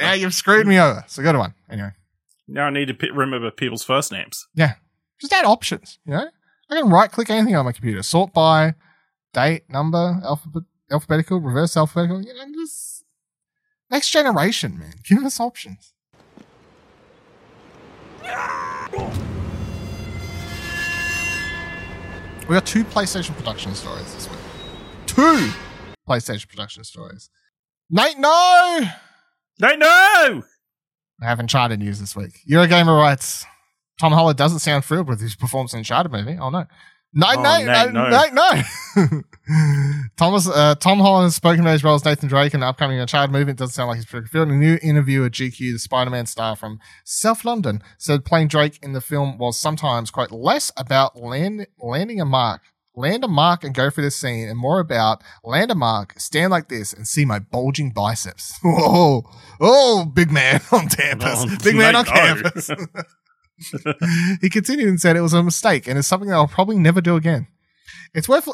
Speaker 2: now you've screwed me over. So good one. Anyway,
Speaker 3: now I need to p- remember people's first names. Yeah.
Speaker 2: Just add options. You know, I can right click anything on my computer, sort by date, number, alphabet, alphabetical, reverse alphabetical. You know, just next generation, man. Give us options. We got two PlayStation production stories this week. Two PlayStation production stories. Nate, no!
Speaker 3: No, no!
Speaker 2: I have Uncharted news this week. Eurogamer writes Tom Holland doesn't sound thrilled with his performance in Uncharted movie. Oh no. No,
Speaker 3: Oh,
Speaker 2: no, no,
Speaker 3: no.
Speaker 2: no, no. Thomas, uh, Tom Holland has spoken about his role as Nathan Drake in the upcoming Uncharted movie. It doesn't sound like he's pretty filled. In a new interview with GQ, the Spider-Man star from South London said playing Drake in the film was sometimes, quite less about land, landing a mark, land a mark and go for this scene, and more about land a mark, stand like this, and see my bulging biceps. Whoa, oh, big man on campus,
Speaker 3: Oh,
Speaker 2: big man on
Speaker 3: no.
Speaker 2: campus. he continued and said it was a mistake and it's something that I'll probably never do again. It's worth,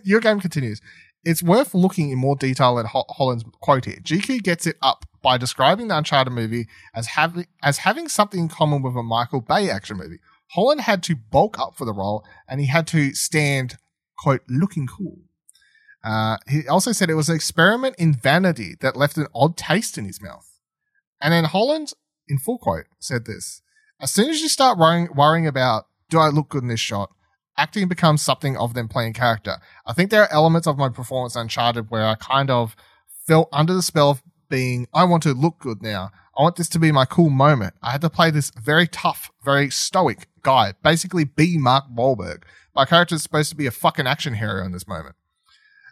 Speaker 2: your game continues. It's worth looking in more detail at Ho- Holland's quote here. GQ gets it up by describing the Uncharted movie as having, as having something in common with a Michael Bay action movie. Holland had to bulk up for the role and he had to stand, quote, looking cool. Uh, he also said it was an experiment in vanity that left an odd taste in his mouth. And then Holland, in full quote, said this As soon as you start worrying, worrying about, do I look good in this shot? Acting becomes something of them playing character. I think there are elements of my performance Uncharted where I kind of felt under the spell of being, I want to look good now. I want this to be my cool moment. I had to play this very tough, very stoic guy, basically be Mark Wahlberg. My character is supposed to be a fucking action hero in this moment.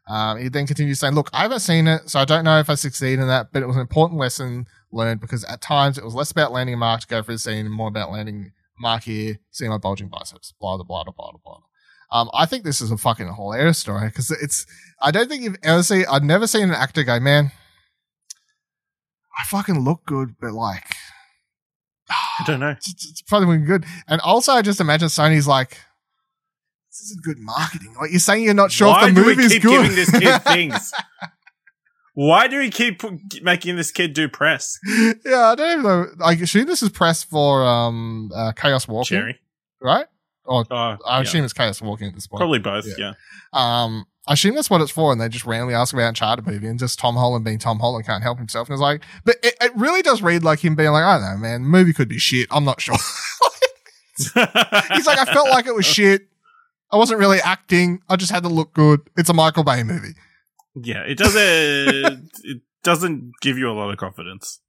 Speaker 2: Um, he then continues saying, Look, I haven't seen it, so I don't know if I succeed in that, but it was an important lesson learned because at times it was less about landing a mark to go for the scene and more about landing mark here, seeing my bulging biceps, blah, blah, blah, blah, blah, blah. Um, I think this is a fucking hilarious story because it's, I don't think you've ever seen, I've never seen an actor go, man, I fucking look good, but like,
Speaker 3: I don't know.
Speaker 2: it's, it's probably good. And also, I just imagine Sony's like, this isn't good marketing. Like, you're saying you're not sure
Speaker 3: Why
Speaker 2: if the
Speaker 3: do we
Speaker 2: movie's
Speaker 3: keep
Speaker 2: good.
Speaker 3: giving this kid things? Why do we keep making this kid do press?
Speaker 2: yeah, I don't even know. I assume this is press for um uh, Chaos Walking, right? Or
Speaker 3: Oh,
Speaker 2: I
Speaker 3: yeah.
Speaker 2: assume it's Chaos Walking at this point.
Speaker 3: Probably both,
Speaker 2: Yeah.
Speaker 3: yeah.
Speaker 2: Um, I assume that's what it's for, and they just randomly ask about Uncharted movie, and just Tom Holland being Tom Holland can't help himself, and it's like, but it, it really does read like him being like, I don't know, man, movie could be shit. I'm not sure. He's like, I felt like it was shit. I wasn't really acting. I just had to look good. It's a Michael Bay movie.
Speaker 3: Yeah, it doesn't. it doesn't give you a lot of confidence.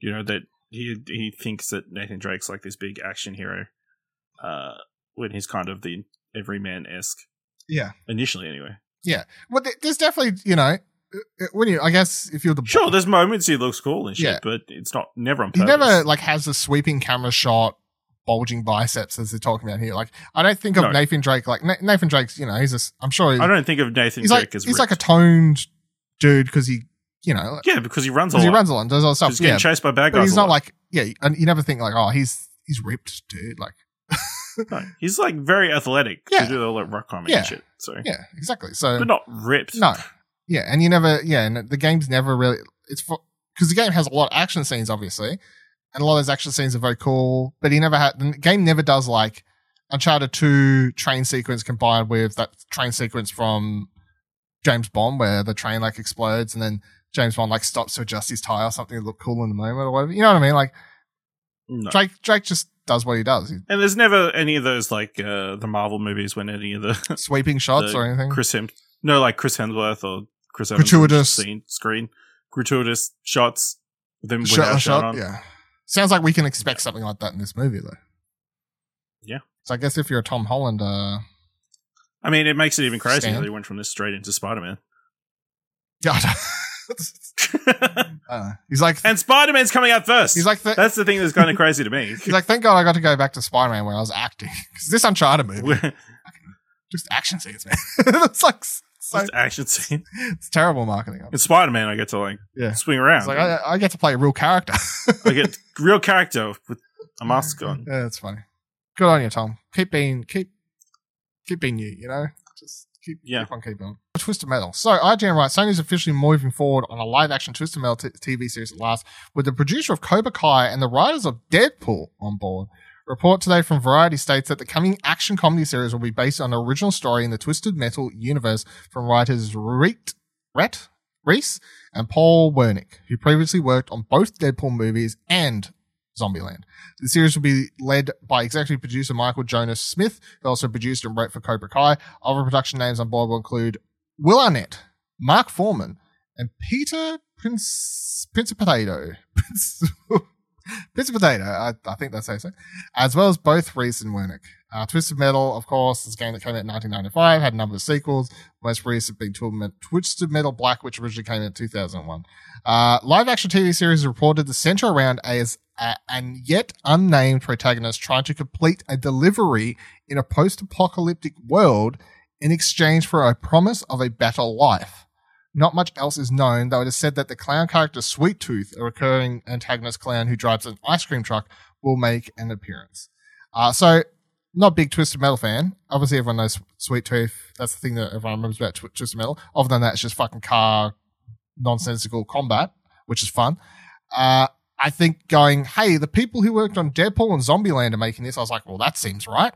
Speaker 3: You know that he he thinks that Nathan Drake's like this big action hero, uh, when he's kind of the everyman esque
Speaker 2: Yeah.
Speaker 3: initially. Anyway,
Speaker 2: Yeah. Well, there's definitely, you know, uh, when you, I guess if you're the
Speaker 3: sure, there's moments he looks cool and shit,
Speaker 2: Yeah.
Speaker 3: but it's not never on purpose.
Speaker 2: he never like has a sweeping camera shot, bulging biceps as they're talking about here. Like I don't think of
Speaker 3: No.
Speaker 2: Nathan Drake like Na- Nathan Drake's. You know, he's a. I'm sure he's,
Speaker 3: I don't think of Nathan
Speaker 2: he's
Speaker 3: Drake
Speaker 2: like
Speaker 3: as
Speaker 2: he's like a toned dude because he, you know,
Speaker 3: yeah because he runs a
Speaker 2: because
Speaker 3: lot.
Speaker 2: he runs a lot, and does all stuff.
Speaker 3: He's getting
Speaker 2: Yeah,
Speaker 3: chased by bad guys.
Speaker 2: but he's not like yeah, and you never think like oh he's he's ripped dude. Like
Speaker 3: No, he's like very athletic
Speaker 2: Yeah.
Speaker 3: to do all that rock climbing
Speaker 2: Yeah.
Speaker 3: and shit. So,
Speaker 2: yeah, exactly. So
Speaker 3: but not ripped.
Speaker 2: No. Yeah, and you never, yeah, and the game's never really, it's for, because the game has a lot of action scenes, obviously, and a lot of those action scenes are very cool, but he never had, the game never does like Uncharted 2 train sequence combined with that train sequence from James Bond where the train like explodes and then James Bond like stops to adjust his tie or something to look cool in the moment or whatever. You know what I mean? Like
Speaker 3: No.
Speaker 2: Drake, Drake just does what he does. He,
Speaker 3: And there's never any of those like uh, the Marvel movies when any of the
Speaker 2: sweeping shots
Speaker 3: The
Speaker 2: or anything.
Speaker 3: Chris Hem no like Chris Hemsworth or Chris Evans
Speaker 2: Gratuitous.
Speaker 3: scene screen gratuitous shots them
Speaker 2: shot,
Speaker 3: without
Speaker 2: a shot.
Speaker 3: on.
Speaker 2: Yeah. Sounds like we can expect something like that in this movie, though.
Speaker 3: Yeah.
Speaker 2: So I guess if you're a Tom Holland, uh,
Speaker 3: I mean, it makes it even crazier
Speaker 2: Stan?
Speaker 3: that he went from this straight into Spider Man.
Speaker 2: yeah, I I don't know. He's like,
Speaker 3: and Spider Man's coming out first.
Speaker 2: he's like, th-
Speaker 3: That's the thing that's kind of crazy to me.
Speaker 2: he's like, thank God I got to go back to Spider Man where I was acting because this Uncharted movie, just action scenes, man. it's like so,
Speaker 3: Just action scene.
Speaker 2: it's terrible marketing.
Speaker 3: In Spider Man, I get to like
Speaker 2: Yeah.
Speaker 3: swing around.
Speaker 2: It's like I, I get to play a real character.
Speaker 3: I get real character with a mask on.
Speaker 2: Yeah, that's funny. Good on you, Tom. Keep being keep keep being you. You know, just keep
Speaker 3: Yeah.
Speaker 2: keep on keeping on. Twisted Metal. So IGN writes Sony's officially moving forward on a live-action Twisted Metal t- TV series at last, with the producer of Cobra Kai and the writers of Deadpool on board. Report today from Variety states that the coming action comedy series will be based on an original story in the Twisted Metal universe from writers Rhett, Rhett Reese and Paul Wernick, who previously worked on both Deadpool movies and Zombieland. The series will be led by executive producer Michael Jonas Smith, who also produced and wrote for Cobra Kai. Other production names on board will include Will Arnett, Marc Forman, and Peter Prince Principato. Prince, Principato, I, I think that's how you say, as well as both Reese and Wernick. Uh, Twisted Metal, of course, is a game that came out in 1995, had a number of sequels. Most recent being Twisted Metal Black, which originally came out in 2001. Uh, live action TV series reported to center around as a, an yet unnamed protagonist trying to complete a delivery in a post apocalyptic world in exchange for a promise of a better life. Not much else is known, though it is said that the clown character Sweet Tooth, a recurring antagonist clown who drives an ice cream truck, will make an appearance. Uh, so, not big Twisted Metal fan. Obviously, everyone knows Sweet Tooth. That's the thing that everyone remembers about Tw- Twisted Metal. Other than that, it's just fucking car nonsensical combat, which is fun. Uh, I think going, hey, the people who worked on Deadpool and Zombieland are making this. I was like, well, that seems right.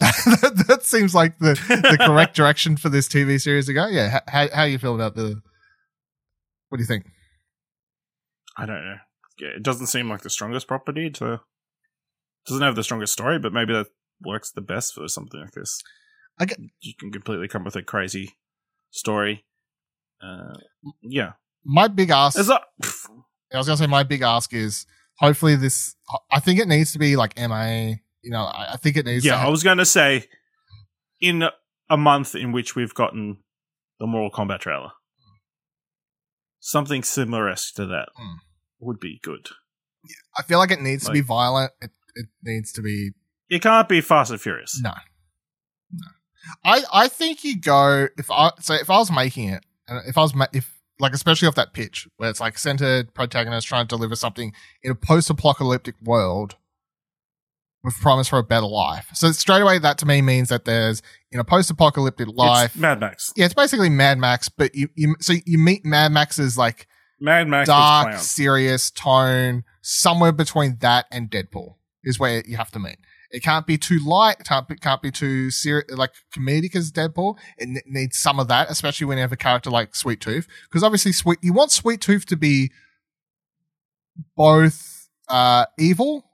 Speaker 2: That, that seems like the, the correct direction for this TV series to go. Yeah. How, how you feel about the, what do you think?
Speaker 3: I don't know. It doesn't seem like the strongest property to. Doesn't have the strongest story, but maybe that works the best for something like this.
Speaker 2: I get-
Speaker 3: you can completely come up with a crazy story. Uh, yeah,
Speaker 2: My big ask,
Speaker 3: it's not.
Speaker 2: I was going to say, my big ask is hopefully this, I think it needs to be like MA, you know, I, I think it needs
Speaker 3: Yeah,
Speaker 2: to
Speaker 3: I was going to say, in a month in which we've gotten the Mortal Kombat trailer, something similar to that
Speaker 2: Hmm.
Speaker 3: would be good.
Speaker 2: I feel like it needs to be violent. It, it needs to be
Speaker 3: It can't be Fast and Furious.
Speaker 2: No. No. I I think you go if I so if I was making it and if I was ma- if like especially off that pitch where it's like centered protagonist trying to deliver something in a post-apocalyptic world with promise for a better life. So straight away that to me means that there's in a post-apocalyptic life.
Speaker 3: It's Mad Max.
Speaker 2: yeah, it's basically Mad Max, but you, you so you meet Mad Max's like
Speaker 3: Mad Max
Speaker 2: dark, serious tone, somewhere between that and Deadpool is where you have to meet. It can't be too light. It can't be, can't be too serious, like comedic as Deadpool. It n- needs some of that, especially when you have a character like Sweet Tooth. Because obviously, Sweet, you want Sweet Tooth to be both uh, evil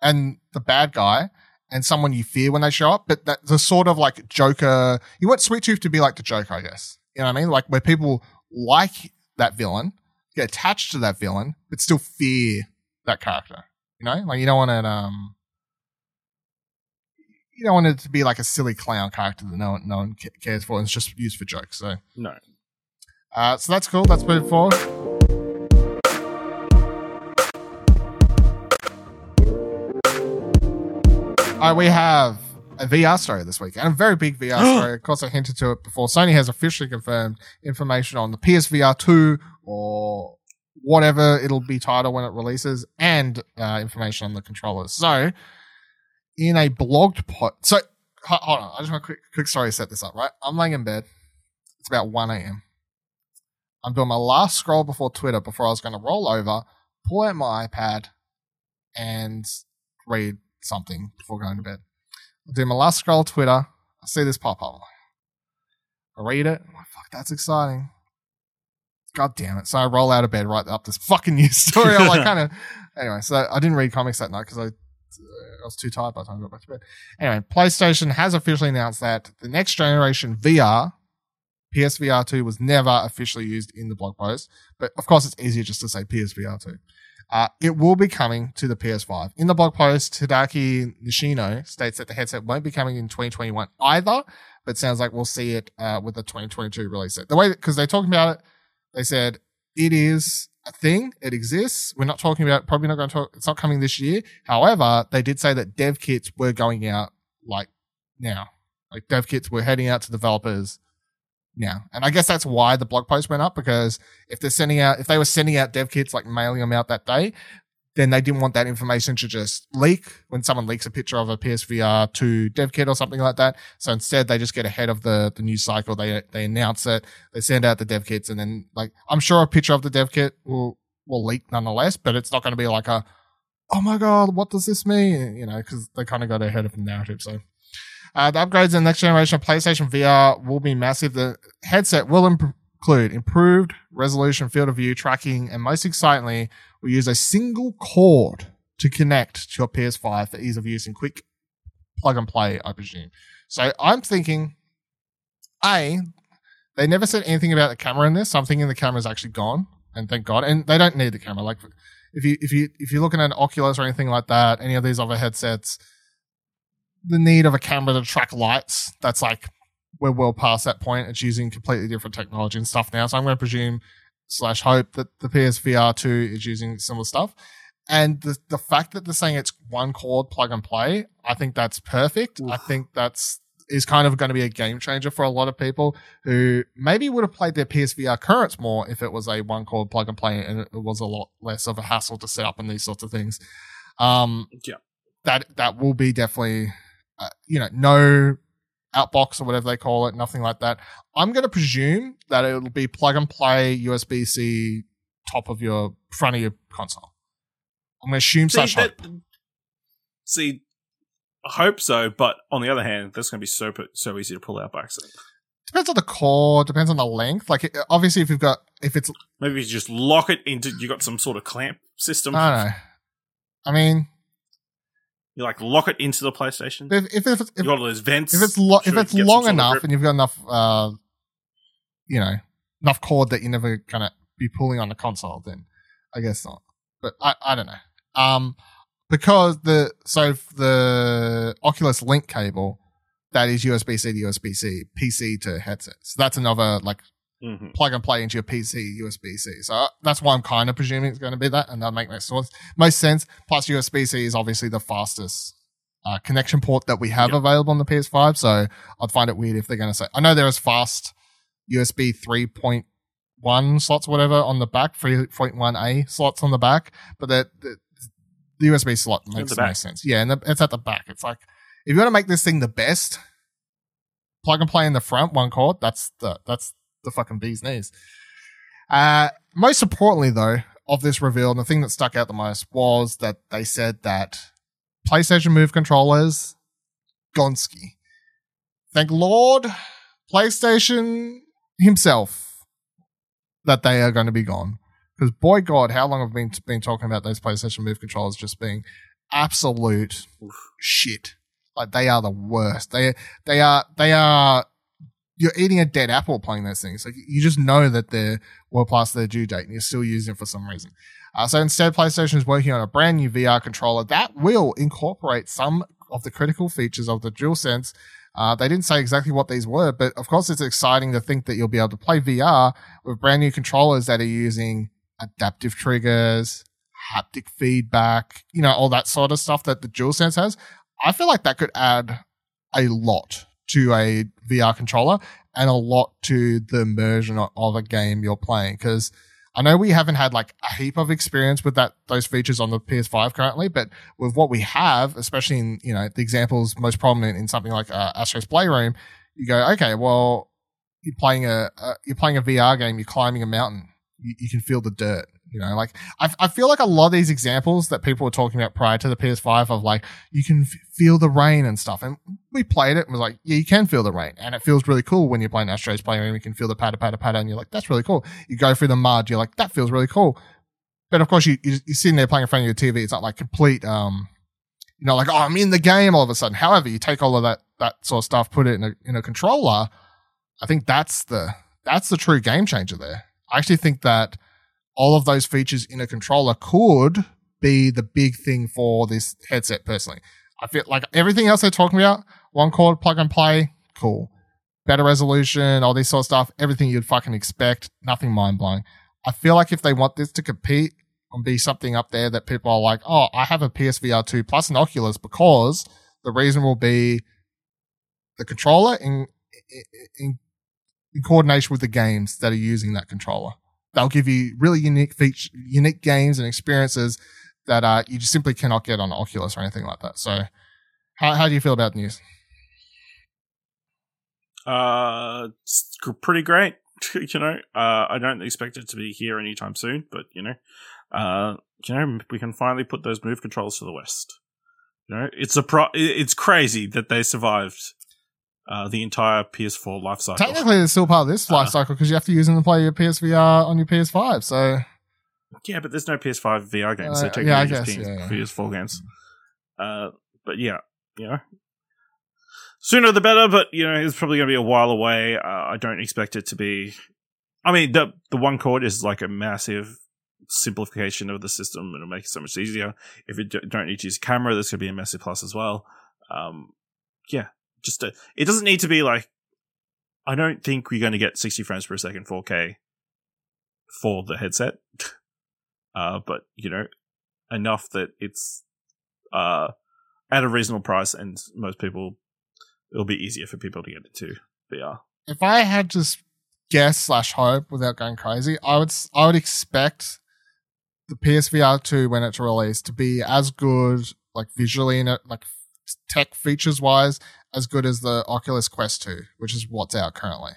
Speaker 2: and the bad guy, and someone you fear when they show up. But that the sort of like Joker. You want Sweet Tooth to be like the Joker, I guess. You know what I mean? Like where people like that villain, get attached to that villain, but still fear that character. You know, like you don't want it. Um, you don't want it to be like a silly clown character that no one, no one cares for and it's just used for jokes. So,
Speaker 3: No.
Speaker 2: uh, so that's cool. Let's move it right, we have a VR story this week, and a very big VR story. Of course, I hinted to it before. Sony has officially confirmed information on the PSVR 2 or whatever it'll be titled when it releases, and uh, information on the controllers. So, in a blogged pot, so hold on, I just want a quick, quick story to set this up. Right, I'm laying in bed. It's about 1 a.m. I'm doing my last scroll before Twitter before I was going to roll over, pull out my iPad, and read something before going to bed. I do my last scroll Twitter. I see this pop up. I read it. Fuck, that's exciting. God damn it. So I roll out of bed, write up this fucking news story. I'm like, kind of. Anyway, so I didn't read comics that night because I, uh, I was too tired by the time I got back to bed. Anyway, PlayStation has officially announced that the next generation VR, PSVR 2, was never officially used in the blog post. But of course, it's easier just to say PSVR 2. Uh, it will be coming to the PS5. In the blog post, Tadaki Nishino states that the headset won't be coming in 2021 either, but sounds like we'll see it uh, with the 2022 release. The way, because they're talking about it, they said it is a thing. It exists. We're not talking about, probably not going to talk, it's not coming this year. However, they did say that dev kits were going out like now. Like dev kits were heading out to developers now. And I guess that's why the blog post went up because if they're sending out, if they were sending out dev kits, like mailing them out that day, then they didn't want that information to just leak when someone leaks a picture of a PSVR 2 dev kit or something like that. So instead, they just get ahead of the, the news cycle. They, they announce it. They send out the dev kits and then like, I'm sure a picture of the dev kit will, will leak nonetheless, but it's not going to be like a, oh my God, what does this mean? You know, cause they kind of got ahead of the narrative. So, uh, the upgrades in the next generation of PlayStation VR will be massive. The headset will include improved resolution, field of view, tracking, and most excitingly, we use a single cord to connect to your PS5 for ease of use and quick plug and play, I presume. So I'm thinking, A, they never said anything about the camera in this. So I'm thinking the camera's actually gone, and thank God. And they don't need the camera. Like if you if you if you're looking at an Oculus or anything like that, any of these other headsets, the need of a camera to track lights, that's like we're well past that point. It's using completely different technology and stuff now. So I'm going to presume slash hope that the PSVR 2 is using similar stuff. And the, the fact that they're saying it's one cord plug and play, I think that's perfect. Oof. I think that's is kind of going to be a game changer for a lot of people who maybe would have played their PSVR currents more if it was a one cord plug and play and it was a lot less of a hassle to set up and these sorts of things. Um,
Speaker 3: yeah,
Speaker 2: that that will be definitely, uh, you know, no outbox or whatever they call it, nothing like that. I'm going to presume that it'll be plug and play USB C top of your front of your console. I'm going to assume see, such that,
Speaker 3: See, I hope so, but on the other hand, that's going to be so so easy to pull out by accident.
Speaker 2: Depends on the core. Depends on the length. Like obviously, if you've got if it's
Speaker 3: maybe you just lock it into you got some sort of clamp system.
Speaker 2: I don't know. I mean,
Speaker 3: you like lock it into the PlayStation.
Speaker 2: If if, if, if
Speaker 3: you got all those vents.
Speaker 2: If it's lo- if it's long enough and you've got enough, uh, you know, enough cord that you're never gonna be pulling on the console, then I guess not. But I I don't know. Um, because the so the Oculus Link cable that is USB C to USB C, PC to headset. So that's another like Mm-hmm. plug and play into your PC USB C. So uh, that's why I'm kind of presuming it's going to be that, and that'll make most sense. Most sense. Plus, USB C is obviously the fastest uh, connection port that we have yep. available on the PS5. So I'd find it weird if they're going to say, I know there is fast USB 3.1 slots, whatever, on the back, 3.1A slots on the back, but the, the, the USB slot makes the most sense. Yeah, and the, it's at the back. It's like if you want to make this thing the best, plug and play in the front, one cord. That's the that's the fucking bee's knees. Uh, most importantly, though, of this reveal, and the thing that stuck out the most was that they said that PlayStation Move controllers, Gonski. Thank Lord, PlayStation himself, that they are going to be gone. Because boy, God, how long have been been talking about those PlayStation Move controllers just being absolute Oof. shit. Like they are the worst. They they are they are you're eating a dead apple playing those things. Like you just know that they're well past their due date and you're still using it for some reason. Uh, so instead, PlayStation is working on a brand new VR controller that will incorporate some of the critical features of the DualSense. Uh, they didn't say exactly what these were, but of course, it's exciting to think that you'll be able to play VR with brand new controllers that are using adaptive triggers, haptic feedback, you know, all that sort of stuff that the DualSense has. I feel like that could add a lot to a VR controller and a lot to the immersion of a game you're playing. Because I know we haven't had like a heap of experience with that those features on the PS5 currently, but with what we have, especially in you know the examples most prominent in something like uh, Astro's Playroom, you go, okay, well, you're playing a, you're playing a VR game, you're climbing a mountain, you, you can feel the dirt. You know, like I, I feel like a lot of these examples that people were talking about prior to the PS5 of like you can f- feel the rain and stuff, and we played it and was like, yeah, you can feel the rain, and it feels really cool when you're playing Astro's Playroom. You can feel the patter, patter, patter, and you're like, that's really cool. You go through the mud, you're like, that feels really cool. But of course, you, you you're sitting there playing in front of your TV. It's not like complete, um, you know, like oh, I'm in the game all of a sudden. However, you take all of that that sort of stuff, put it in a in a controller. I think that's the that's the true game changer there. I actually think that all of those features in a controller could be the big thing for this headset personally. I feel like everything else they're talking about, one cord plug and play, cool. Better resolution, all this sort of stuff, everything you'd fucking expect, nothing mind blowing. I feel like if they want this to compete and be something up there that people are like, oh, I have a PSVR 2 plus an Oculus because the reason will be the controller in, in, in coordination with the games that are using that controller. They'll give you really unique feature, unique games and experiences that uh, you just simply cannot get on Oculus or anything like that. So, how, how do you feel about the news?
Speaker 3: Uh, it's pretty great. you know, uh, I don't expect it to be here anytime soon, but you know, uh, you know, we can finally put those move controls to the west. You know, it's a pro- it's crazy that they survived uh, the entire PS4 life cycle.
Speaker 2: Technically, it's still part of this life uh, cycle because you have to use them to play your PSVR on your PS5. So,
Speaker 3: yeah, but there's no PS5 VR games. so uh, technically, yeah, guess, yeah, yeah. PS4 games. Uh, but yeah, you know, sooner the better. But you know, it's probably going to be a while away. Uh, I don't expect it to be. I mean, the the one cord is like a massive simplification of the system, it'll make it so much easier. If you don't need to use a camera, this could be a massive plus as well. Um, yeah, just a, it doesn't need to be like. I don't think we're going to get 60 frames per second 4K for the headset, uh, but you know, enough that it's uh, at a reasonable price, and most people it'll be easier for people to get into VR.
Speaker 2: If I had to guess slash hope without going crazy, I would I would expect the PSVR two when it's released to be as good, like visually it, like tech features wise, as good as the Oculus Quest two, which is what's out currently.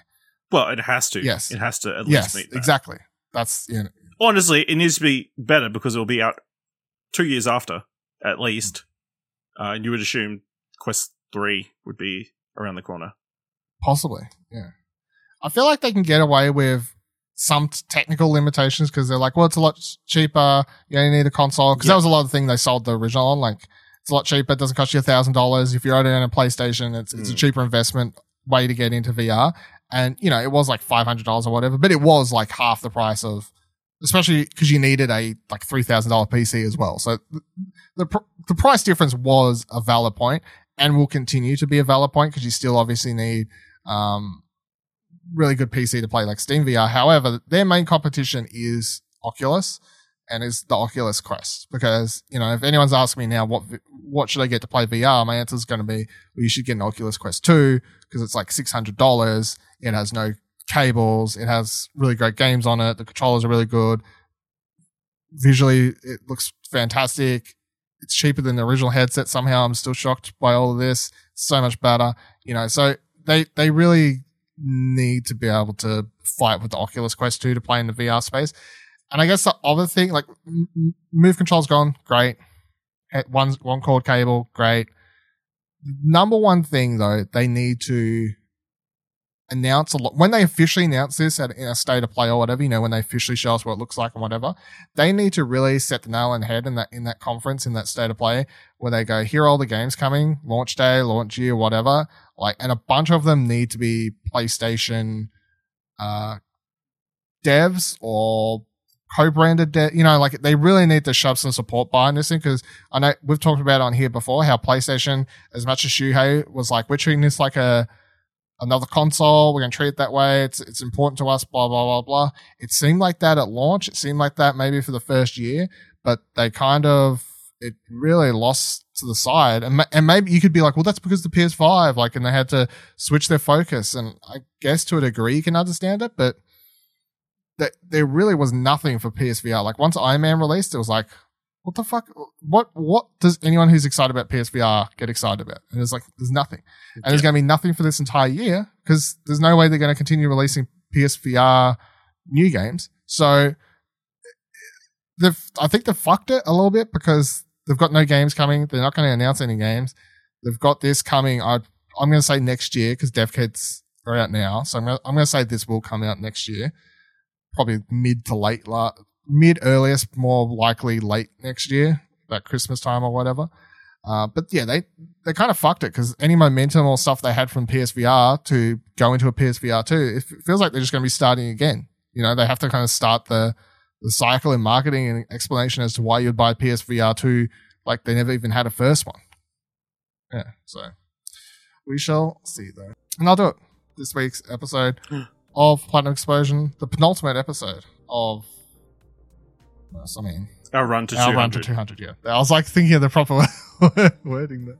Speaker 3: Well, it has to.
Speaker 2: Yes,
Speaker 3: it has to at
Speaker 2: yes,
Speaker 3: least meet
Speaker 2: that. exactly. That's you know.
Speaker 3: honestly, it needs to be better because it will be out two years after at least. Uh, and you would assume Quest three would be around the corner.
Speaker 2: Possibly, yeah. I feel like they can get away with some t- technical limitations because they're like, well, it's a lot cheaper. You only need a console because that was a lot of the thing they sold the original on. Like, it's a lot cheaper. It doesn't cost you a thousand dollars. If you're already on a PlayStation, it's, it's mm. a cheaper investment way to get into VR. And, you know, it was like $500 or whatever, but it was like half the price of, especially because you needed a like $3,000 PC as well. So the, the, the price difference was a valid point and will continue to be a valid point because you still obviously need um, really good PC to play like Steam VR. However, their main competition is Oculus and is the Oculus Quest because you know if anyone's asking me now what what should I get to play VR, my answer is going to be well, you should get an Oculus Quest two because it's like six hundred dollars. It has no cables. It has really great games on it. The controllers are really good. Visually, it looks fantastic it's cheaper than the original headset. Somehow I'm still shocked by all of this. so much better, you know. So they they really need to be able to fight with the Oculus Quest 2 to play in the VR space. And I guess the other thing, like move control's gone, great. One one cord cable, great. Number one thing though, they need to announce a lot when they officially announce this at in a state of play or whatever, you know, when they officially show us what it looks like and whatever, they need to really set the nail in the head in that in that conference in that state of play where they go, here are all the games coming, launch day, launch year, whatever. Like, and a bunch of them need to be PlayStation uh, devs or co-branded de- you know like they really need to shove some support behind this thing because i know we've talked about on here before how playstation as much as shuhei was like we're treating this like a another console. We're going to treat it that way. It's, it's important to us, blah, blah, blah, blah. It seemed like that at launch. It seemed like that maybe for the first year, but they kind of, it really lost to the side. And, and maybe you could be like, well, that's because the PS5, like, and they had to switch their focus. And I guess to a degree you can understand it, but that there really was nothing for PSVR. Like once Iron Man released, it was like, what the fuck? What what does anyone who's excited about PSVR get excited about? And it's like there's nothing, and yeah. there's going to be nothing for this entire year because there's no way they're going to continue releasing PSVR new games. So they've I think they've fucked it a little bit because they've got no games coming. They're not going to announce any games. They've got this coming. I I'm going to say next year because dev kits are out now. So I'm to, I'm going to say this will come out next year, probably mid to late la- mid earliest, more likely late next year, about Christmas time or whatever. Uh, but yeah, they, they kind of fucked it because any momentum or stuff they had from PSVR to go into a PSVR 2, it feels like they're just going to be starting again. You know, they have to kind of start the, the cycle in marketing and explanation as to why you'd buy PSVR 2 like they never even had a first one. Yeah, so we shall see though. And I'll do it. This week's episode of Platinum Explosion, the penultimate episode of I mean,
Speaker 3: Our run to
Speaker 2: our run to
Speaker 3: 200.
Speaker 2: 200. Yeah, I was like thinking of the proper wording there.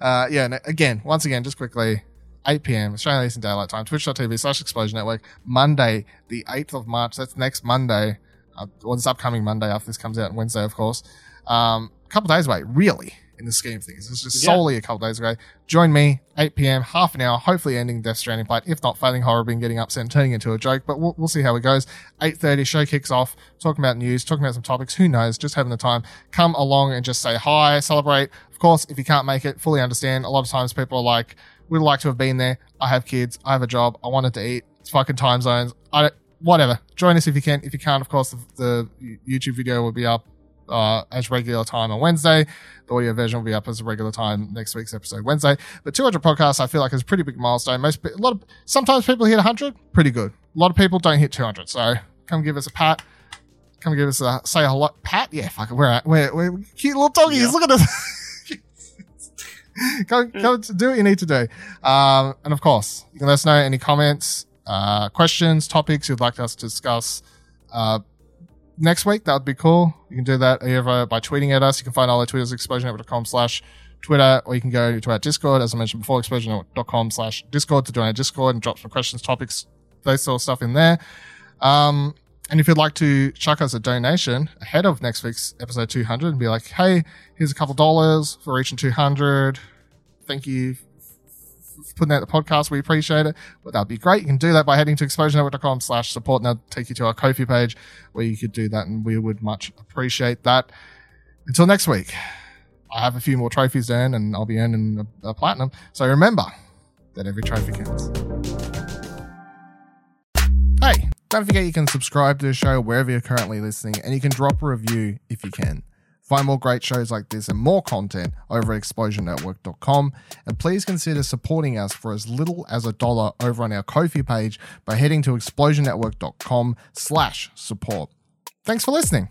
Speaker 2: Uh, yeah, and again, once again, just quickly, 8 p.m. Australian Eastern Daylight Time, twitch.tv slash Explosion Network, Monday, the 8th of March. That's next Monday, uh, or this upcoming Monday after this comes out on Wednesday, of course. Um, a couple days away, really, in the scheme of things. It's just
Speaker 3: Yeah.
Speaker 2: solely a couple days ago. Join me, 8 p.m., half an hour, hopefully ending Death Stranding plate. If not, failing horror, being getting upset and turning into a joke, but we'll, we'll see how it goes. 8.30, show kicks off, talking about news, talking about some topics, who knows, just having the time. Come along and just say hi, celebrate. Of course, if you can't make it, fully understand. A lot of times people are like, we would like to have been there. I have kids. I have a job. I wanted to eat. It's fucking time zones. I don't, whatever. Join us if you can. If you can't, of course, the, the YouTube video will be up uh, as regular time on Wednesday. The audio version will be up as a regular time next week's episode Wednesday. But 200 podcasts, I feel like is a pretty big milestone. Most a lot of sometimes people hit 100, pretty good. A lot of people don't hit 200. So come give us a pat. Come give us a say a hello, Pat. Yeah, fuck it. We're at we're, we're cute little doggies.
Speaker 3: Yeah.
Speaker 2: Look at us. go go to do what you need to do. Um, and of course, you can let us know any comments, uh, questions, topics you'd like us to discuss. Uh, next week, that would be cool. You can do that either by tweeting at us. You can find all our tweeters at explosionnetwork.com slash Twitter, or you can go to our Discord, as I mentioned before, explosionnetwork.com slash Discord to join our Discord and drop some questions, topics, those sort of stuff in there. Um, and if you'd like to chuck us a donation ahead of next week's episode 200 and be like, hey, here's a couple dollars for reaching 200. Thank you putting out the podcast. We appreciate it. But that'd be great. You can do that by heading to explosionnetwork.com slash support and that'll take you to our Ko-fi page where you could do that and we would much appreciate that. Until next week, I have a few more trophies to earn and I'll be earning a, a platinum. So remember that every trophy counts. Hey, don't forget you can subscribe to the show wherever you're currently listening and you can drop a review if you can. Find more great shows like this and more content over at explosionnetwork.com. And please consider supporting us for as little as a dollar over on our Ko-fi page by heading to explosionnetwork.com slash support. Thanks for listening.